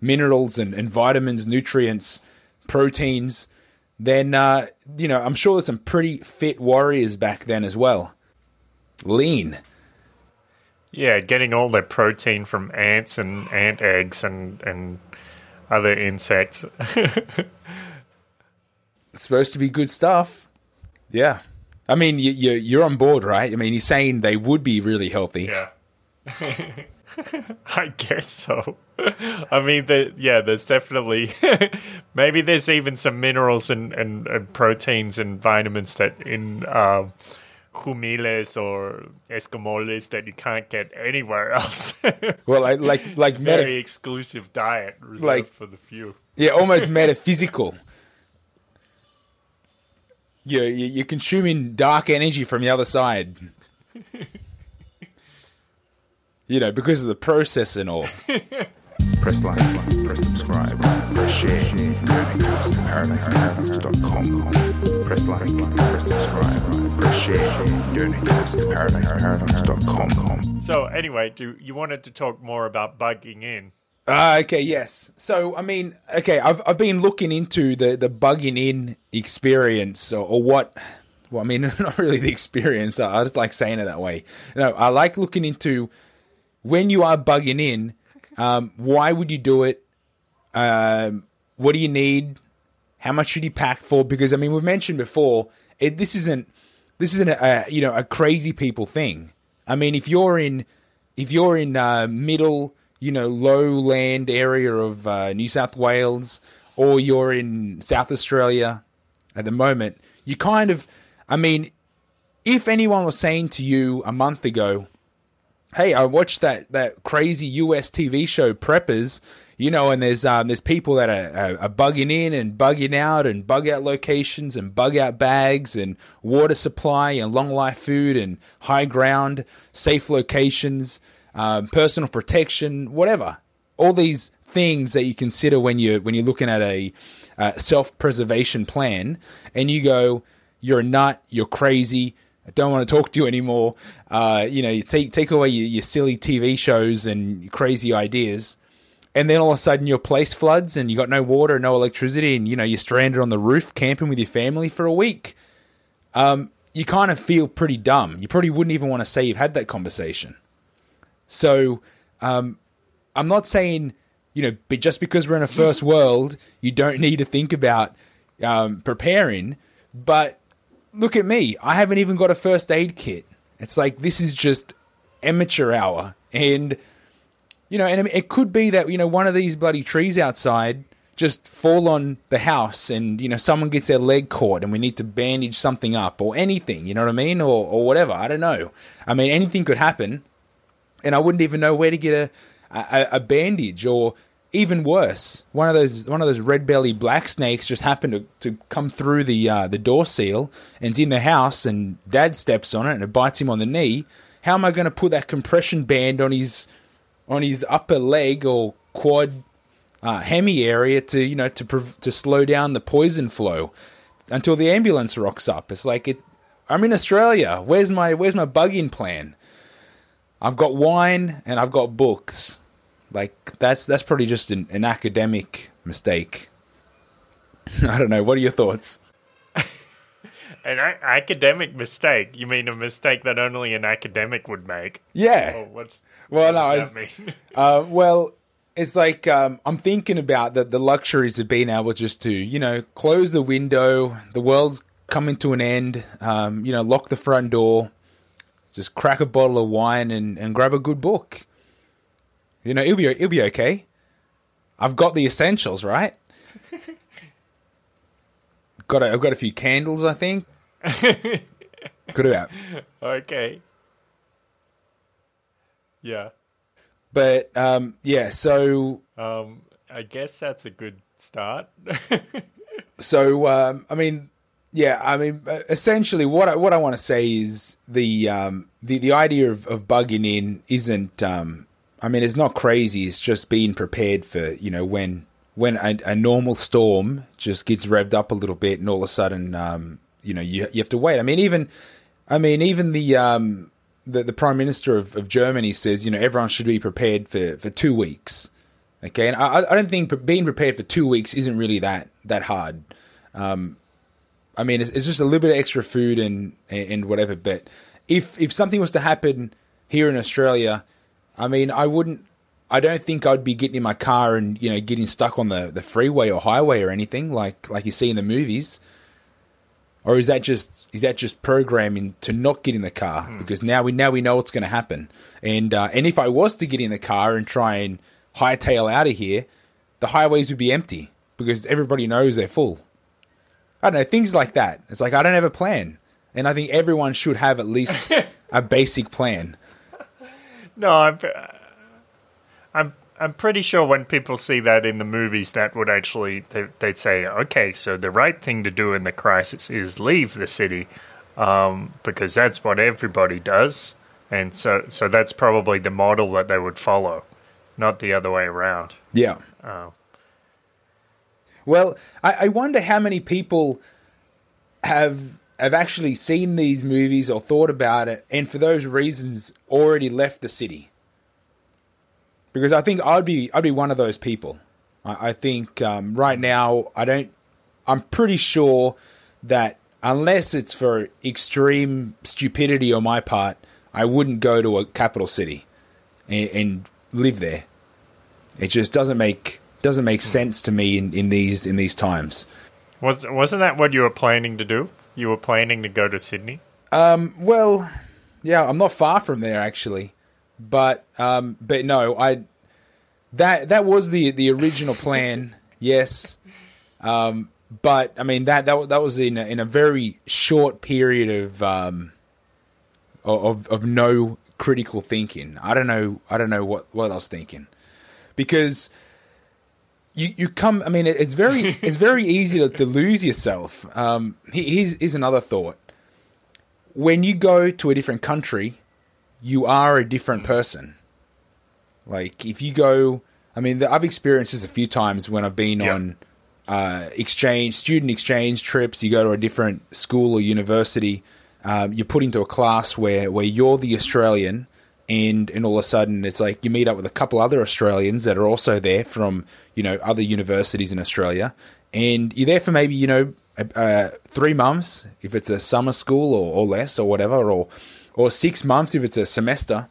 minerals and, and vitamins, nutrients, proteins, then uh, you know I'm sure there's some pretty fit warriors back then as well. Lean. Yeah, getting all their protein from ants and ant eggs and, and other insects. It's supposed to be good stuff. Yeah. I mean, you, you, you're on board, right? I mean, you're saying they would be really healthy. yeah. I guess so. I mean, the, yeah, there's definitely maybe there's even some minerals and, and, and proteins and vitamins that in um, jumiles or escamoles that you can't get anywhere else. Well, like like like Very meta- exclusive diet reserved Like- for the few. yeah, almost metaphysical. You you- you're consuming dark energy from the other side. You know, because of the process and all. Press like, press subscribe, press share, and donate to us at paradiseparadox.com. Press like, press subscribe, press share, and donate to us at paradiseparadox.com. So anyway, do you wanted to talk more about bugging in? Ah, okay, yes. So, I mean, okay, I've I've been looking into the the bugging in experience or, or what. Well, I mean, not really the experience. I I just like saying it that way. No, I like looking into when you are bugging in. Um, why would you do it? Um, what do you need? How much should you pack for? Because I mean, we've mentioned before, it, this isn't this isn't a, a you know a crazy people thing. I mean, if you're in if you're in uh, middle, you know, lowland area of uh, New South Wales, or you're in South Australia at the moment, you kind of, I mean, if anyone was saying to you a month ago, hey, I watched that that crazy US TV show Preppers, you know, and there's um, there's people that are, are, bugging in and bugging out and bug out locations and bug out bags and water supply and long life food and high ground, safe locations, um, personal protection, whatever. All these things that you consider when you when you're looking at a uh, self preservation plan, and you go, you're a nut, you're crazy. I don't want to talk to you anymore. Uh, you know, you take take away your, your silly TV shows and crazy ideas, and then all of a sudden your place floods and you got no water, no electricity, and you know you're stranded on the roof camping with your family for a week. Um, you kind of feel pretty dumb. You probably wouldn't even want to say you've had that conversation. So, um, I'm not saying you know, but just because we're in a first world, you don't need to think about um, preparing. But look at me. I haven't even got a first aid kit. It's like this is just amateur hour. And you know, and it could be that, you know, one of these bloody trees outside just fall on the house and, you know, someone gets their leg caught and we need to bandage something up or anything, you know what I mean? Or or whatever. I don't know. I mean anything could happen and I wouldn't even know where to get a a, a bandage or even worse, one of those one of those red belly black snakes just happened to, to come through the uh, the door seal and it's in the house and dad steps on it and it bites him on the knee. How am I going to put that compression band on his on his upper leg or quad uh, hemi area to you know to prov- to slow down the poison flow until the ambulance rocks up? It's like it. I'm in Australia. Where's my where's my bugging plan? I've got wine and I've got books. Like that's that's probably just an, an academic mistake. I don't know. What are your thoughts? An a- academic mistake? You mean a mistake that only an academic would make? Yeah. Oh, what's Well, what no, I does that mean? Uh, well, it's like um, I'm thinking about the the luxuries of being able just to you know close the window. The world's coming to an end. Um, you know, lock the front door. Just crack a bottle of wine and, and grab a good book. You know, it'll be it'll be okay. I've got the essentials, right? got a, I've got a few candles, I think. Could have, okay. Yeah. but um, yeah. So Um, I guess that's a good start. so um, I mean, yeah, I mean, uh, essentially, what I, what I want to say is the um, the the idea of, of bugging in isn't. Um, I mean, it's not crazy. It's just being prepared for you know when when a, a normal storm just gets revved up a little bit, and all of a sudden, um, you know, you you have to wait. I mean, even I mean, even the um, the, the prime minister of, of Germany says, you know, everyone should be prepared for, for two weeks. Okay, and I, I don't think being prepared for two weeks isn't really that that hard. Um, I mean, it's, it's just a little bit of extra food and and whatever. But if if something was to happen here in Australia, I mean, I wouldn't. I don't think I'd be getting in my car and you know getting stuck on the, the freeway or highway or anything like like you see in the movies. or is that just is that just programming to not get in the car because now we now we know what's going to happen, and uh, and if I was to get in the car and try and hightail out of here, the highways would be empty because everybody knows they're full. I don't know things like that. It's like I don't have a plan, and I think everyone should have at least a basic plan. No, I'm, I'm, I'm pretty sure when people see that in the movies, that would actually they, they'd say, okay, so the right thing to do in the crisis is leave the city, um, because that's what everybody does, and so so that's probably the model that they would follow, not the other way around. Yeah. Oh. Well, I, I wonder how many people have have actually seen these movies or thought about it, and for those reasons already left the city. Because I think I'd be I'd be one of those people. I, I think um, right now I don't. I'm pretty sure that unless it's for extreme stupidity on my part, I wouldn't go to a capital city and, and live there. It just doesn't make doesn't make sense to me in, in these in these times. Was wasn't that what you were planning to do? You were planning to go to Sydney. Well, yeah, I'm not far from there actually, but um, but no, I that that was the the original plan. yes, um, but I mean that that that was in a, in a very short period of um of of no critical thinking. I don't know. I don't know what what I was thinking because you you come. I mean, it's very it's very easy to, to lose yourself. Um, he- here's here's another thought. When you go to a different country, you are a different person. Like if you go, I mean, I've experienced this a few times when I've been Yeah. on uh, exchange, student exchange trips. You go to a different school or university. Um, you're put into a class where where you're the Australian, and and all of a sudden it's like you meet up with a couple other Australians that are also there from you know other universities in Australia, and you're there for maybe you know uh, three months if it's a summer school or, or less or whatever, or or six months if it's a semester,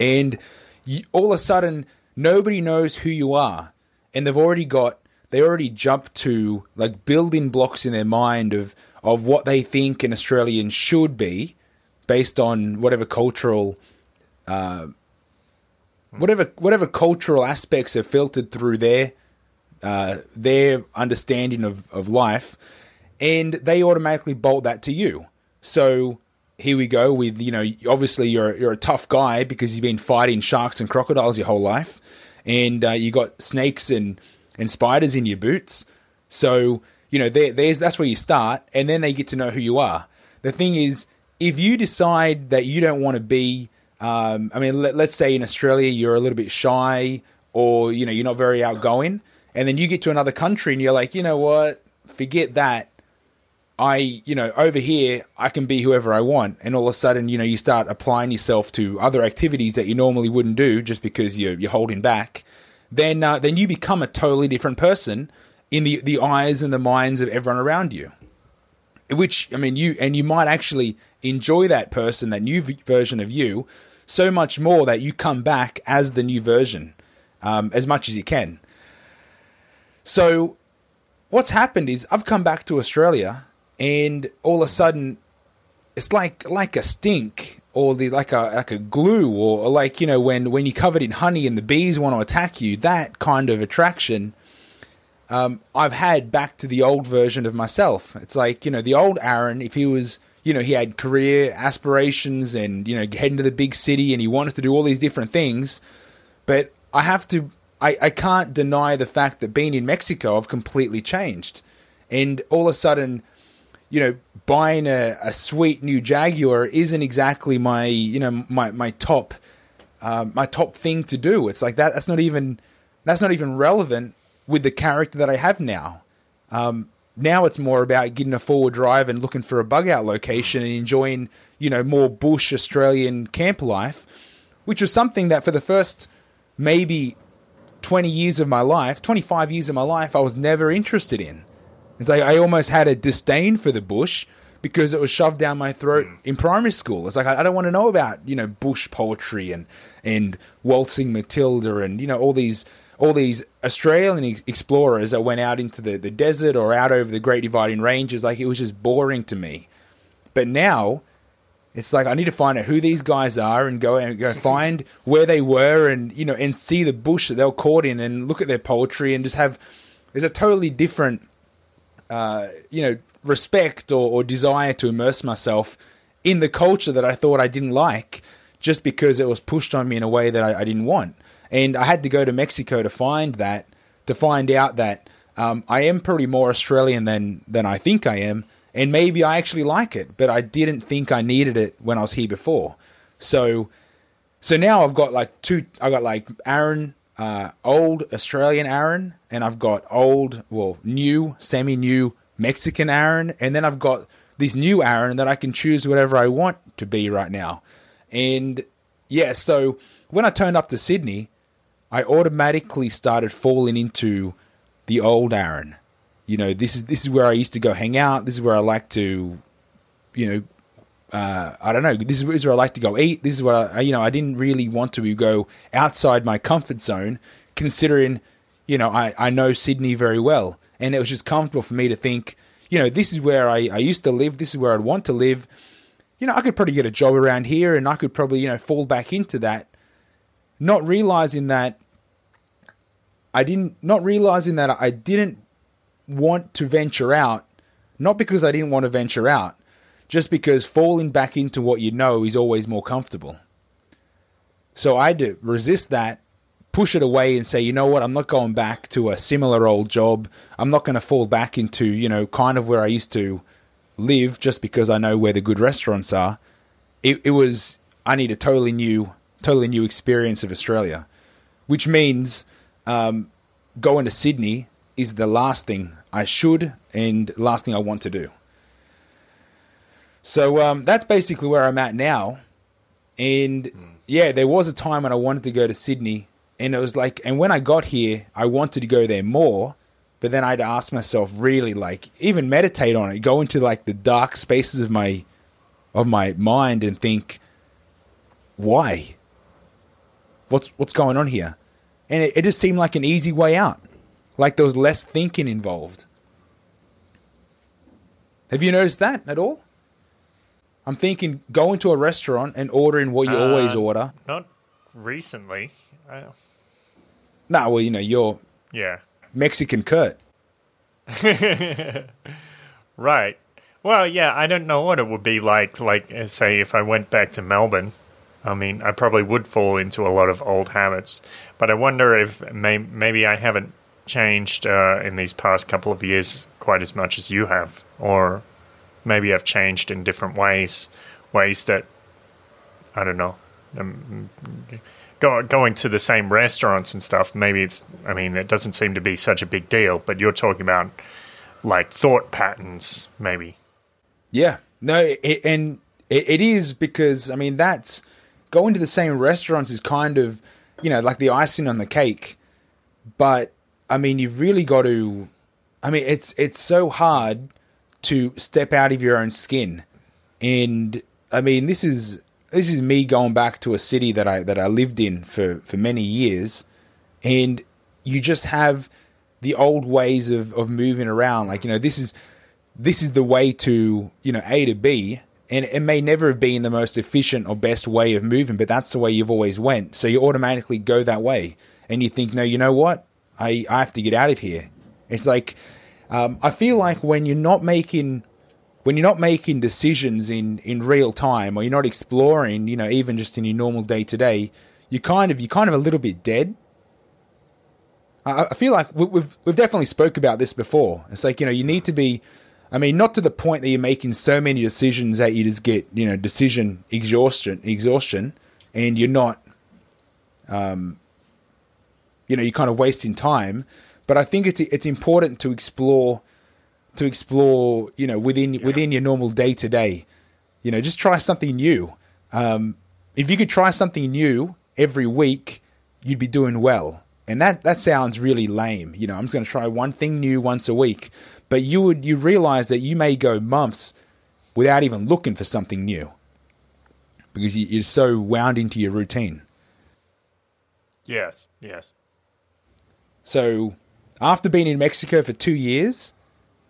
and you, all of a sudden nobody knows who you are, and they've already got they already jump to like building blocks in their mind of of what they think an Australian should be, based on whatever cultural uh, whatever whatever cultural aspects are filtered through their uh, their understanding of, of life, and they automatically bolt that to you. So here we go with you know obviously you're you're a tough guy because you've been fighting sharks and crocodiles your whole life, and uh, you got snakes and and spiders in your boots. So you know there, there's that's where you start, and then they get to know who you are. The thing is, if you decide that you don't want to be um, I mean, let, let's say in Australia you're a little bit shy, or you know you're not very outgoing, and then you get to another country and you're like, you know what, forget that. I, you know, over here I can be whoever I want, and all of a sudden, you know, you start applying yourself to other activities that you normally wouldn't do just because you're you're holding back. Then, uh, then you become a totally different person in the the eyes and the minds of everyone around you which I mean, you and you might actually enjoy that person, that new v- version of you, so much more that you come back as the new version um, as much as you can. So, what's happened is I've come back to Australia, and all of a sudden, it's like like a stink or the like a like a glue or, like you know when when you're covered in honey and the bees want to attack you. That kind of attraction. Um, I've had back to the old version of myself. It's like, you know, the old Aaron, if he was, you know, he had career aspirations and, you know, heading to the big city and he wanted to do all these different things. But I have to, I, I can't deny the fact that being in Mexico, I've completely changed. And all of a sudden, you know, buying a, a sweet new Jaguar isn't exactly my, you know, my, my top, uh, my top thing to do. It's like that, that's not even, that's not even relevant with the character that I have now. Um, now it's more about getting a forward drive and looking for a bug out location and enjoying, you know, more bush Australian camp life, which was something that for the first maybe 20 years of my life, 25 years of my life, I was never interested in. It's like I almost had a disdain for the bush because it was shoved down my throat mm. in primary school. It's like I, I don't want to know about you know bush poetry and and waltzing Matilda and you know all these all these Australian ex- explorers that went out into the, the desert or out over the Great Dividing Ranges. Like it was just boring to me. But now it's like I need to find out who these guys are and go and go find where they were and you know and see the bush that they were caught in and look at their poetry and just have there's a totally different uh, you know respect or, or desire to immerse myself in the culture that I thought I didn't like just because it was pushed on me in a way that I, I didn't want. And I had to go to Mexico to find that, to find out that um, I am pretty more Australian than than I think I am, and maybe I actually like it, but I didn't think I needed it when I was here before. So, so now I've got like two. I got like Aaron, uh, old Australian Aaron, and I've got old, well, new, semi-new Mexican Aaron, and then I've got this new Aaron that I can choose whatever I want to be right now. And yeah, so when I turned up to Sydney, I automatically started falling into the old Aaron. You know, this is this is where I used to go hang out. This is where I like to, you know, uh, I don't know. This is, where I like to go eat. This is where I, you know, I didn't really want to go outside my comfort zone, considering, you know, I, I know Sydney very well, and it was just comfortable for me to think, you know, this is where I, I used to live. This is where I'd want to live. You know, I could probably get a job around here, and I could probably, you know, fall back into that, not realizing that I didn't, not realizing that I didn't want to venture out, not because I didn't want to venture out, just because falling back into what you know is always more comfortable. So I had resist that, push it away, and say, you know what, I'm not going back to a similar old job. I'm not going to fall back into, you know, kind of where I used to live just because I know where the good restaurants are. It, it was, I need a totally new, totally new experience of Australia, which means um, going to Sydney is the last thing I should and last thing I want to do. So um, that's basically where I'm at now. And yeah, there was a time when I wanted to go to Sydney, and it was like, and when I got here, I wanted to go there more. But then I'd ask myself, really, like, even meditate on it, go into like the dark spaces of my of my mind, and think, why? What's what's going on here? And it, it just seemed like an easy way out, like there was less thinking involved. Have you noticed that at all? I'm thinking go into a restaurant and ordering what you always Uh, order. Not recently. I, Nah, well, you know, you're yeah. Mexican Kurt. Right. Well, yeah, I don't know what it would be like, like, uh, say, if I went back to Melbourne. I mean, I probably would fall into a lot of old habits, but I wonder if may- maybe I haven't changed uh, in these past couple of years quite as much as you have, or maybe I've changed in different ways, ways that I don't know. Um, go, going to the same restaurants and stuff. Maybe it's. I mean, it doesn't seem to be such a big deal, but you're talking about like thought patterns, maybe. Yeah, no, it, and it, it is because I mean that's going to the same restaurants is kind of you know like the icing on the cake, but I mean you've really got to. I mean it's it's so hard to step out of your own skin, and I mean this is this is me going back to a city that I that I lived in for for many years, and you just have the old ways of of moving around. Like you know this is this is the way to you know A to B, and it may never have been the most efficient or best way of moving, but that's the way you've always went. So you automatically go that way, and you think, no, you know what, I I have to get out of here. It's like um, I feel like when you're not making when you're not making decisions in in real time, or you're not exploring, you know, even just in your normal day to day, you kind of you kind of a little bit dead. I, I feel like we- we've we've definitely spoke about this before. It's like you know you need to be, I mean, not to the point that you're making so many decisions that you just get you know decision exhaustion exhaustion, and you're not, um, you know, you're kind of wasting time. But I think it's it's important to explore, to explore, you know, within within your normal day to day. You know, just try something new. Um, if you could try something new every week, you'd be doing well. And that, that sounds really lame. You know, I'm just going to try one thing new once a week. But you would you realize that you may go months without even looking for something new because you- you're so wound into your routine. Yes, yes. So after being in Mexico for two years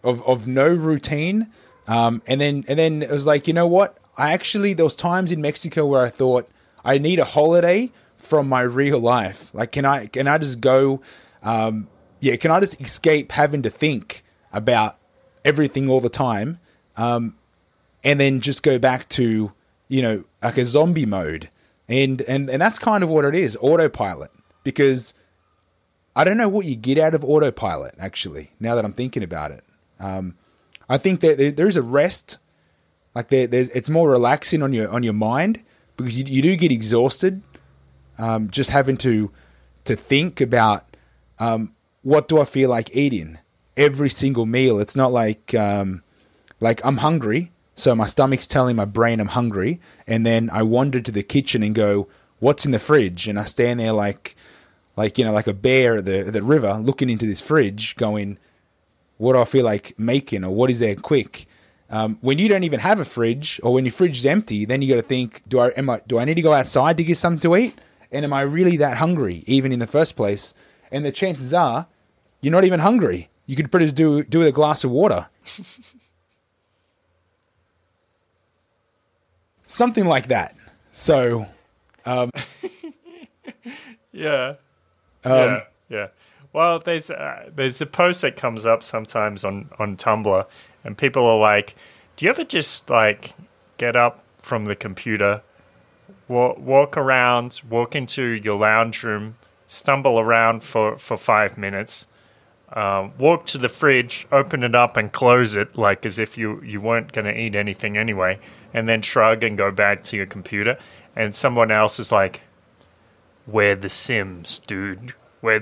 of of no routine, um, and then and then it was like, you know what? I actually there was times in Mexico where I thought I need a holiday from my real life. Like, can I can I just go? Um, yeah, can I just escape having to think about everything all the time, um, and then just go back to you know like a zombie mode? And and and that's kind of what it is, autopilot. Because I don't know what you get out of autopilot. Actually, now that I'm thinking about it, um, I think that there's a rest. Like there, there's it's more relaxing on your on your mind because you, you do get exhausted um, just having to to think about um, what do I feel like eating every single meal. It's not like um, like I'm hungry, so my stomach's telling my brain I'm hungry, and then I wander to the kitchen and go, "What's in the fridge?" And I stand there like like you know like a bear at the at the river looking into this fridge, going, "What do I feel like making?" or "What is there quick?" Um, when you don't even have a fridge, or when your fridge is empty, then you got to think: Do I am I do I need to go outside to get something to eat? And am I really that hungry, even in the first place? And the chances are, you're not even hungry. You could pretty do do with a glass of water. Something like that. So, yeah, yeah, yeah. Well, there's uh, there's a post that comes up sometimes on on Tumblr, and people are like, "Do you ever just like get up from the computer, walk, walk around, walk into your lounge room, stumble around for for five minutes, um, walk to the fridge, open it up, and close it, like as if you you weren't going to eat anything anyway, and then shrug and go back to your computer, and someone else is like, "We're the Sims, dude." We're,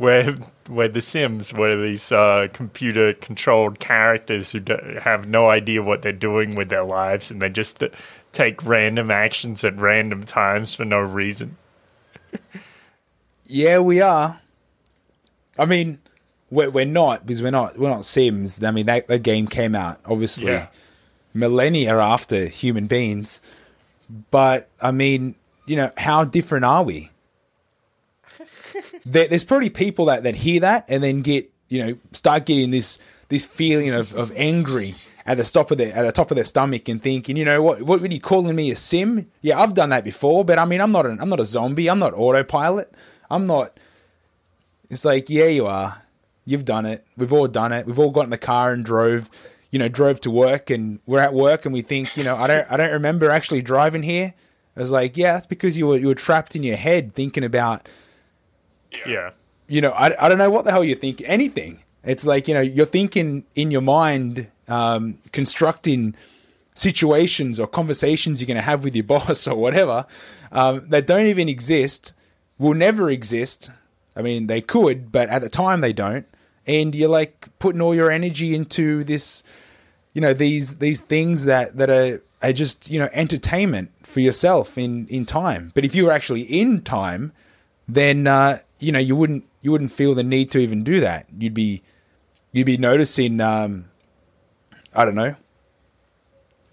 we're, we're the Sims. We're these uh, computer controlled characters who have no idea what they're doing with their lives and they just uh, take random actions at random times for no reason. yeah, we are. I mean, we're, we're not because we're not we're not Sims. I mean, that, that game came out obviously Yeah. millennia after human beings. But I mean, you know, how different are we? there, there's probably people that, that hear that and then get you know start getting this this feeling of, of angry at the top of their at the top of their stomach and thinking, you know what what are you calling me a sim? Yeah, I've done that before, but I mean I'm not an, I'm not a zombie. I'm not autopilot. I'm not. It's like yeah, you are. You've done it. We've all done it. We've all got in the car and drove, you know, drove to work, and we're at work and we think, you know, I don't I don't remember actually driving here. I was like, yeah, that's because you were you were trapped in your head thinking about Yeah. you know, I, I don't know what the hell you think. Anything. It's like, you know, you're thinking in your mind, um, constructing situations or conversations you're going to have with your boss or whatever um, that don't even exist, will never exist. I mean, they could, but at the time they don't. And you're like putting all your energy into this, you know, these these things that that are are just you know entertainment for yourself in in time. But if you were actually in time, then uh, you know you wouldn't you wouldn't feel the need to even do that. You'd be you'd be noticing um, I don't know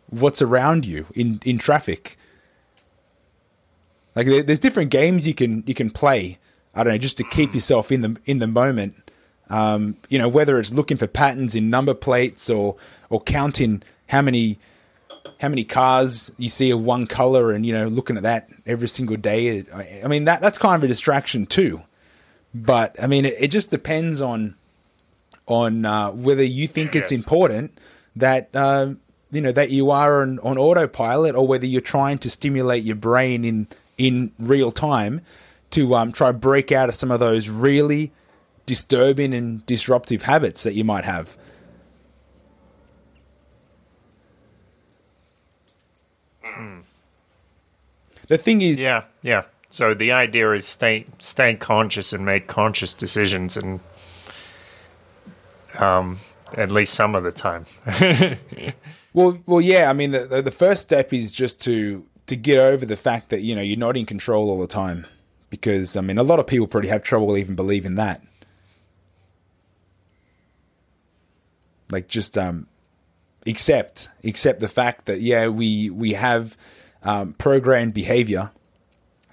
what's around you in in traffic. Like there's different games you can you can play. I don't know just to keep yourself in the in the moment. Um, you know whether it's looking for patterns in number plates or or counting how many how many cars you see of one color and you know looking at that every single day i mean that that's kind of a distraction too. But i mean it, it just depends on on uh, whether you think it's important that uh, you know that you are on, on autopilot or whether you're trying to stimulate your brain in in real time to um, try to break out of some of those really disturbing and disruptive habits that you might have the thing is Yeah, yeah. So the idea is stay stay conscious and make conscious decisions, and um, at least some of the time. Well, well, yeah. I mean, the, the the first step is just to to get over the fact that you know you're not in control all the time, because I mean, a lot of people probably have trouble even believing that. Like, just um, accept accept the fact that yeah, we we have um, programmed behavior,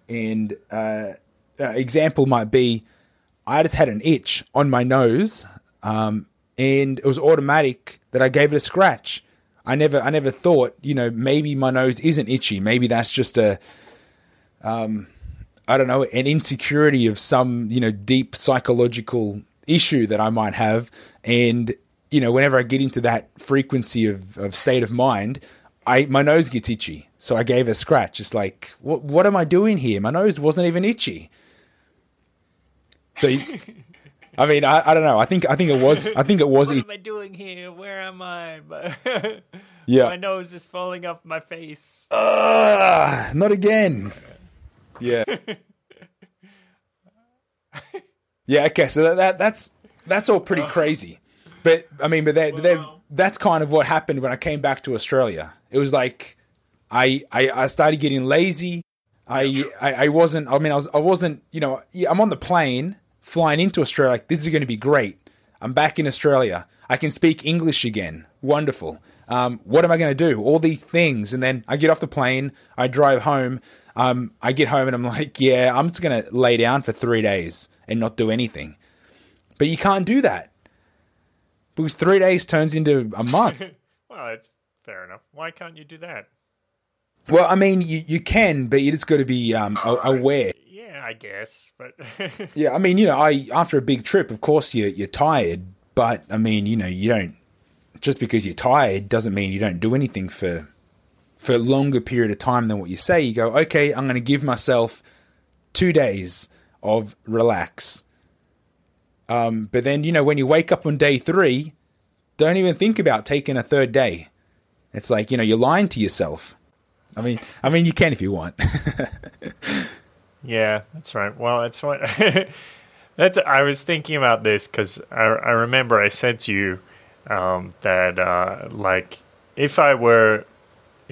and uh, uh, example might be, I just had an itch on my nose, um, and it was automatic that I gave it a scratch. I never, I never thought, you know, maybe my nose isn't itchy. Maybe that's just a, um, I don't know, an insecurity of some, you know, deep psychological issue that I might have. And, you know, whenever I get into that frequency of, of state of mind, I, my nose gets itchy. So I gave a scratch. It's like, what, what am I doing here? My nose wasn't even itchy. So, you- I mean, I, I don't know. I think, I think it was, I think it was, What itchy. am I doing here? Where am I? Yeah. my nose is falling off my face. Ugh, not again. Yeah. yeah. Okay. So that, that that's that's all pretty crazy, but I mean, but that that that's kind of what happened when I came back to Australia. It was like I I, I started getting lazy. I, I I wasn't. I mean, I was I wasn't. You know, I'm on the plane flying into Australia. Like this is going to be great. I'm back in Australia. I can speak English again. Wonderful. Um, what am I going to do? All these things, and then I get off the plane. I drive home. Um, I get home and I'm like, yeah, I'm just going to lay down for three days and not do anything. But you can't do that because three days turns into a month. Well, that's fair enough. Why can't you do that? well, I mean, you, you can, but you just got to be um, a- aware. Yeah, I guess, but Yeah, I mean, you know, I after a big trip, of course you you're tired, but I mean, you know, you don't just because you're tired doesn't mean you don't do anything for for a longer period of time than what you say. You go, okay, I'm going to give myself two days of relax. Um, but then you know, when you wake up on day three, don't even think about taking a third day. It's like you know, you're lying to yourself. I mean, I mean, you can if you want. yeah, that's right. Well, that's what that's. I was thinking about this because I, I remember I said to you um, that uh, like if I were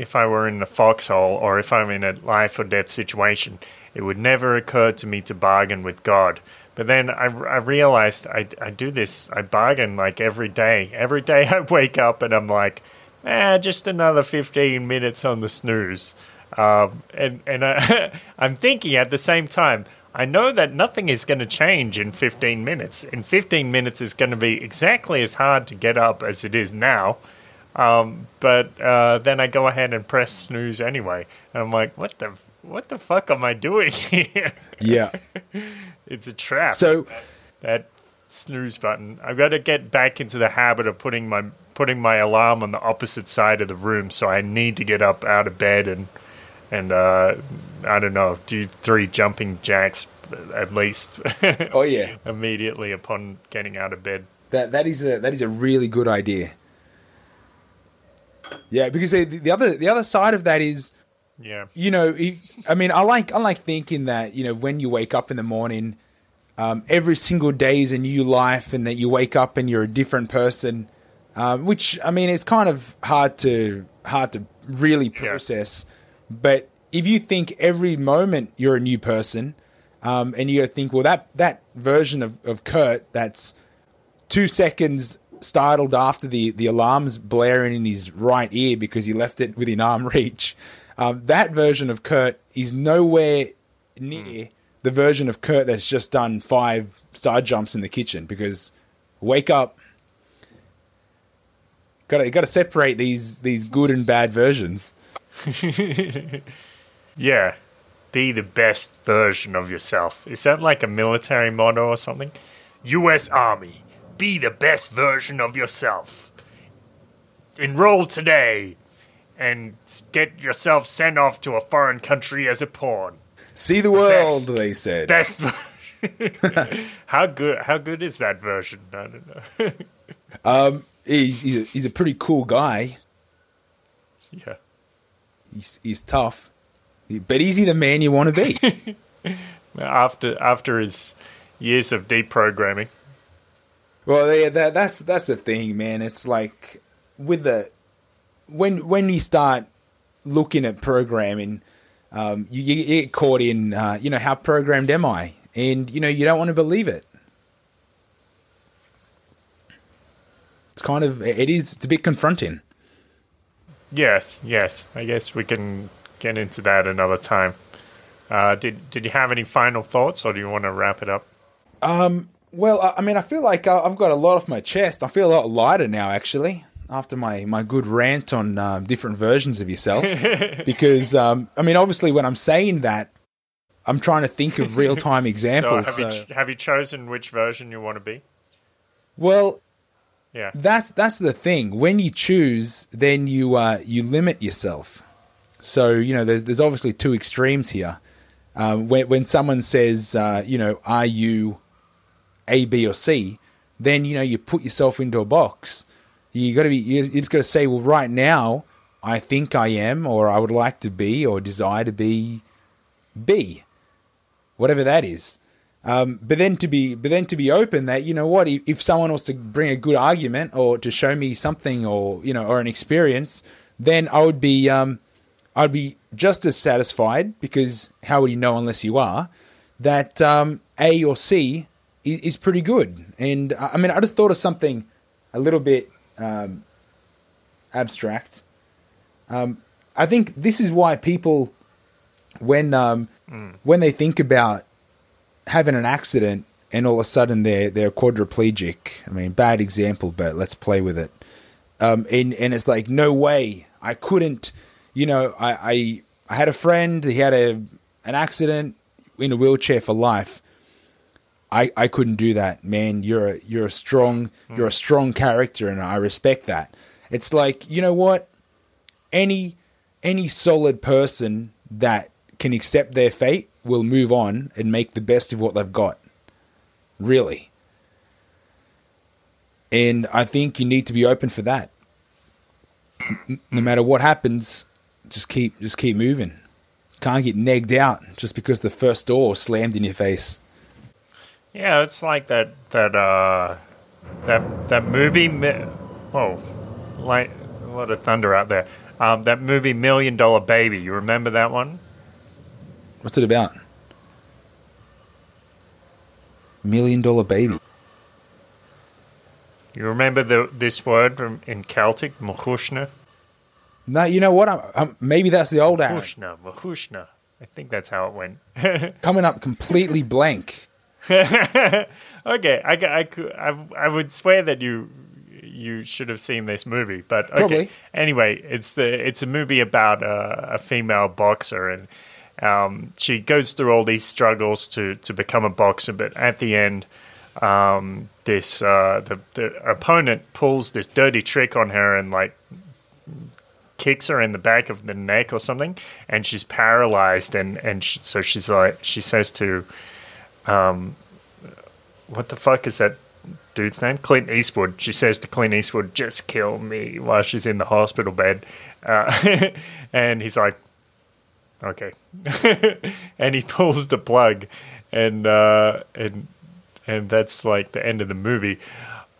if I were in the foxhole or if I'm in a life or death situation, it would never occur to me to bargain with God. But then I, I realized I, I do this, I bargain like every day. Every day I wake up and I'm like, eh, just another 15 minutes on the snooze. Um, and and I, I'm thinking at the same time, I know that nothing is going to change in 15 minutes. In 15 minutes is going to be exactly as hard to get up as it is now. Um, but uh, then I go ahead and press snooze anyway. And I'm like, what the what the fuck am I doing here? yeah. it's a trap. So that snooze button. I've got to get back into the habit of putting my putting my alarm on the opposite side of the room. So I need to get up out of bed and and uh, I don't know, do three jumping jacks at least oh yeah. immediately upon getting out of bed. That that is a that is a really good idea. Yeah, because the, the other the other side of that is, Yeah. you know, if, I mean, I like I like thinking that you know when you wake up in the morning, um, every single day is a new life, and that you wake up and you're a different person. Um, which I mean, it's kind of hard to hard to really process. But if you think every moment you're a new person, um, and you think, well, that that version of, of Kurt that's two seconds startled after the, the alarm's blaring in his right ear because he left it within arm reach. Um, that version of Kurt is nowhere near the version of Kurt that's just done five star jumps in the kitchen because wake up. Got to got to separate these these good and bad versions. Yeah. Be the best version of yourself. Is that like a military motto or something? US Army. Be the best version of yourself. Enroll today and get yourself sent off to a foreign country as a pawn. See the world, Best- they said. Best version. how good how good is that version? I don't know. He's, he's, a, he's a pretty cool guy. yeah. He's, he's tough, but is he the man you want to be? After after his years of deprogramming. Well, yeah, that, that's that's the thing, man. It's like with the when when you start looking at programming, um, you, you get caught in uh, you know how programmed am I, and you know you don't want to believe it. It's kind of it is it's a bit confronting. Yes, yes. I guess we can get into that another time. Uh, did Did you have any final thoughts, or do you want to wrap it up? Well, I I mean, I feel like I- I've got a lot off my chest. I feel a lot lighter now, actually, after my, my good rant on um, different versions of yourself. because, um, I mean, obviously, when I'm saying that, I'm trying to think of real time examples. So have, you ch- have you chosen which version you want to be? well, Yeah. that's that's the thing. When you choose, then you uh, you limit yourself. So you know, there's there's obviously two extremes here. Um, when when someone says, uh, you know, are you A, B, or C? Then you know you put yourself into a box. You got to be. You just got to say, well, right now, I think I am, or I would like to be, or desire to be B, whatever that is. Um, but then to be, but then to be open that you know what, if, if someone was to bring a good argument or to show me something or you know or an experience, then I would be, um, I'd be just as satisfied because how would you know unless you are that um, A or C is, is pretty good. And I I mean, I just thought of something a little bit um, abstract. Um, I think this is why people, when um, when they think about having an accident and all of a sudden they're they're quadriplegic. I mean, bad example, but let's play with it. Um, and and it's like, no way, I couldn't. You know, I I, I had a friend. He had a an accident in a wheelchair for life. I, I couldn't do that, man. You're a, you're a strong you're a strong character, and I respect that. It's like you know what, any any solid person that can accept their fate will move on and make the best of what they've got. Really. And I think you need to be open for that. No matter what happens, just keep just keep moving. Can't get negged out just because the first door slammed in your face. Yeah, it's like that that uh that that movie. Mi- oh, like a lot of thunder out there. Um, that movie Million Dollar Baby. You remember that one? What's it about? Million dollar baby. You remember the this word from in Celtic, Mahushna? No, you know what? I'm, I'm, maybe that's the old Aaron. Mahushna, Mahushna. I think that's how it went. Coming up completely blank. okay, I, I, I, I would swear that you you should have seen this movie, but okay. Probably. Anyway, it's the it's a movie about a, a female boxer, and um, she goes through all these struggles to to become a boxer, but at the end, um, this uh, the the opponent pulls this dirty trick on her and like kicks her in the back of the neck or something, and she's paralyzed, and and sh so she's like she says to what the fuck is that dude's name? Clint Eastwood. She says to Clint Eastwood, "Just kill me," while she's in the hospital bed, uh, and he's like, "Okay," and he pulls the plug, and uh, and and that's like the end of the movie.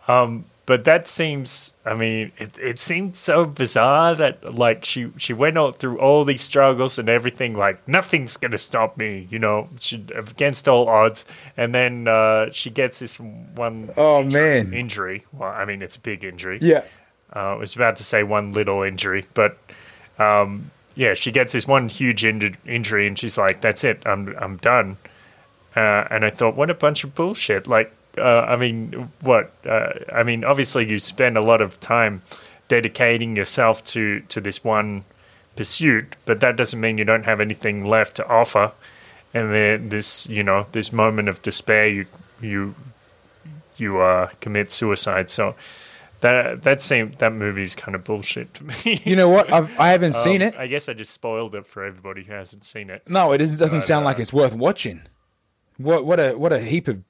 Um, but that seems, I mean, it, it seemed so bizarre that like she she went all through all these struggles and everything, like nothing's gonna stop me, you know, she against all odds, and then uh, she gets this one Oh man. injury. Well, I mean, it's a big injury. Yeah. Uh, I was about to say one little injury, but um, yeah, she gets this one huge inj- injury, and she's like, "That's it, I'm I'm done." Uh, and I thought, what a bunch of bullshit! Like, uh, I mean, what? Uh, I mean, obviously, you spend a lot of time dedicating yourself to to this one pursuit, but that doesn't mean you don't have anything left to offer. And then this, you know, this moment of despair, you you you uh, commit suicide. So that that seemed that movie's kind of bullshit to me. You know what? I've, I haven't seen Um, it. I guess I just spoiled it for everybody who hasn't seen it. No, it is- doesn't But, sound uh, like it's worth watching. What what a what a heap of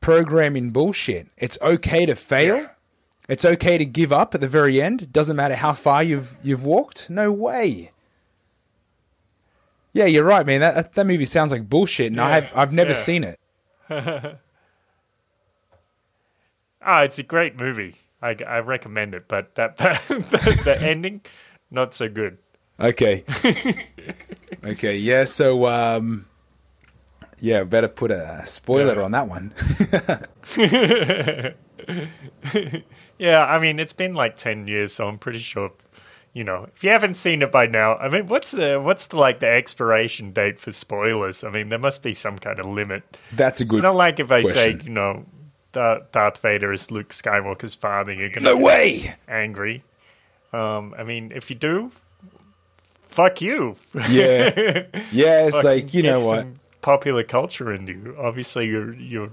programming bullshit. It's okay to fail. It's okay to give up at the very end. Doesn't matter how far you've you've walked. No way. Yeah, you're right, man. That that, that movie sounds like bullshit, and I have I've never yeah. seen it. Ah, it's a great movie. I, I recommend it, but that the, the ending, not so good. Okay. okay. Yeah. So, um, yeah, better put a spoiler Yeah. on that one. Yeah, I mean it's been like ten years, so I'm pretty sure, you know, if you haven't seen it by now, I mean, what's the what's the like the expiration date for spoilers? I mean, there must be some kind of limit. That's a good. It's not like if I question. say, you know, Darth Vader is Luke Skywalker's father, you're gonna no be way. angry. Um, I mean, if you do, fuck you. Yeah, yeah. It's like you know what. some Popular culture into you. Obviously, you're you're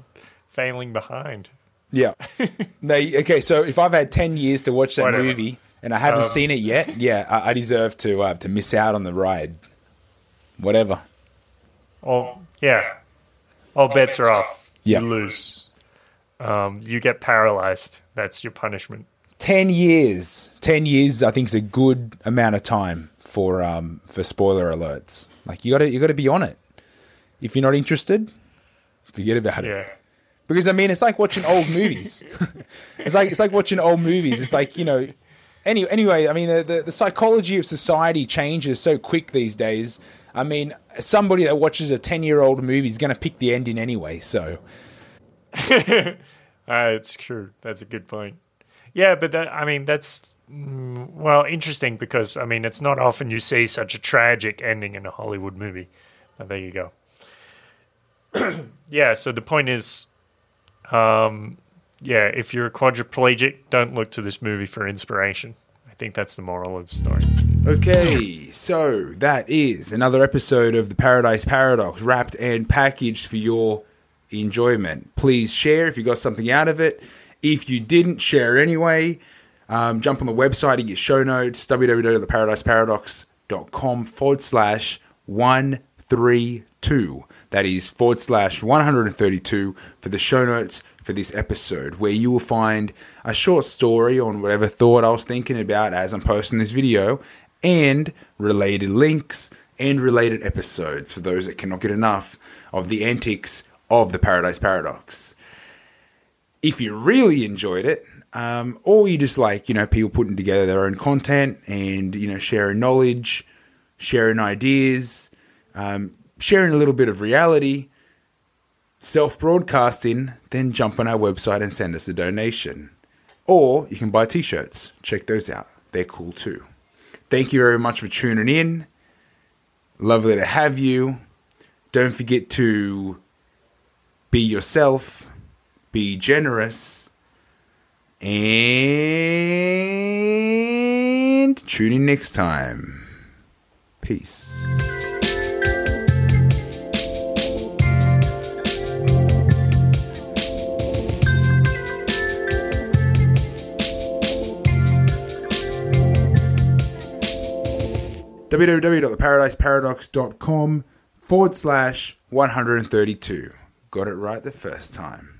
failing behind. Yeah. they okay. So if I've had ten years to watch that Whatever. movie and I haven't Um, seen it yet, yeah, I, I deserve to uh, to miss out on the ride. Whatever. All yeah, all bets are off. Yeah. You lose. Um, you get paralyzed. That's your punishment. Ten years. Ten years. I think is a good amount of time for um for spoiler alerts. Like you got to you got to be on it. If you're not interested, forget about it. Yeah. Because I mean, it's like watching old movies. it's like it's like watching old movies. It's like you know. Any, anyway, I mean, the, the, the psychology of society changes so quick these days. I mean, somebody that watches a ten year old movie is going to pick the ending anyway. So Uh, it's true. That's a good point. Yeah, but that, I mean, that's mm, well interesting because I mean, it's not often you see such a tragic ending in a Hollywood movie. But there you go. yeah. So the point is, um, yeah, if you're a quadriplegic, don't look to this movie for inspiration. I think that's the moral of the story. Okay, so that is another episode of the Paradise Paradox, wrapped and packaged for your enjoyment. Please share if you got something out of it. If you didn't, share anyway. Um, jump on the website and get show notes www.theparadiseparadox.com forward slash 132. That is forward slash 132 for the show notes for this episode, where you will find a short story on whatever thought I was thinking about as I'm posting this video, and related links and related episodes for those that cannot get enough of the antics of the Paradise Paradox. If you really enjoyed it, um, or you just like, you know, people putting together their own content and, you know, sharing knowledge, sharing ideas, um, sharing a little bit of reality, self broadcasting, then jump on our website and send us a donation. Or you can buy t shirts. Check those out, they're cool too. Thank you very much for tuning in. Lovely to have you. Don't forget to be yourself, be generous, and tune in next time. Peace. www.theparadiseparadox.com forward slash 132. Got it right the first time.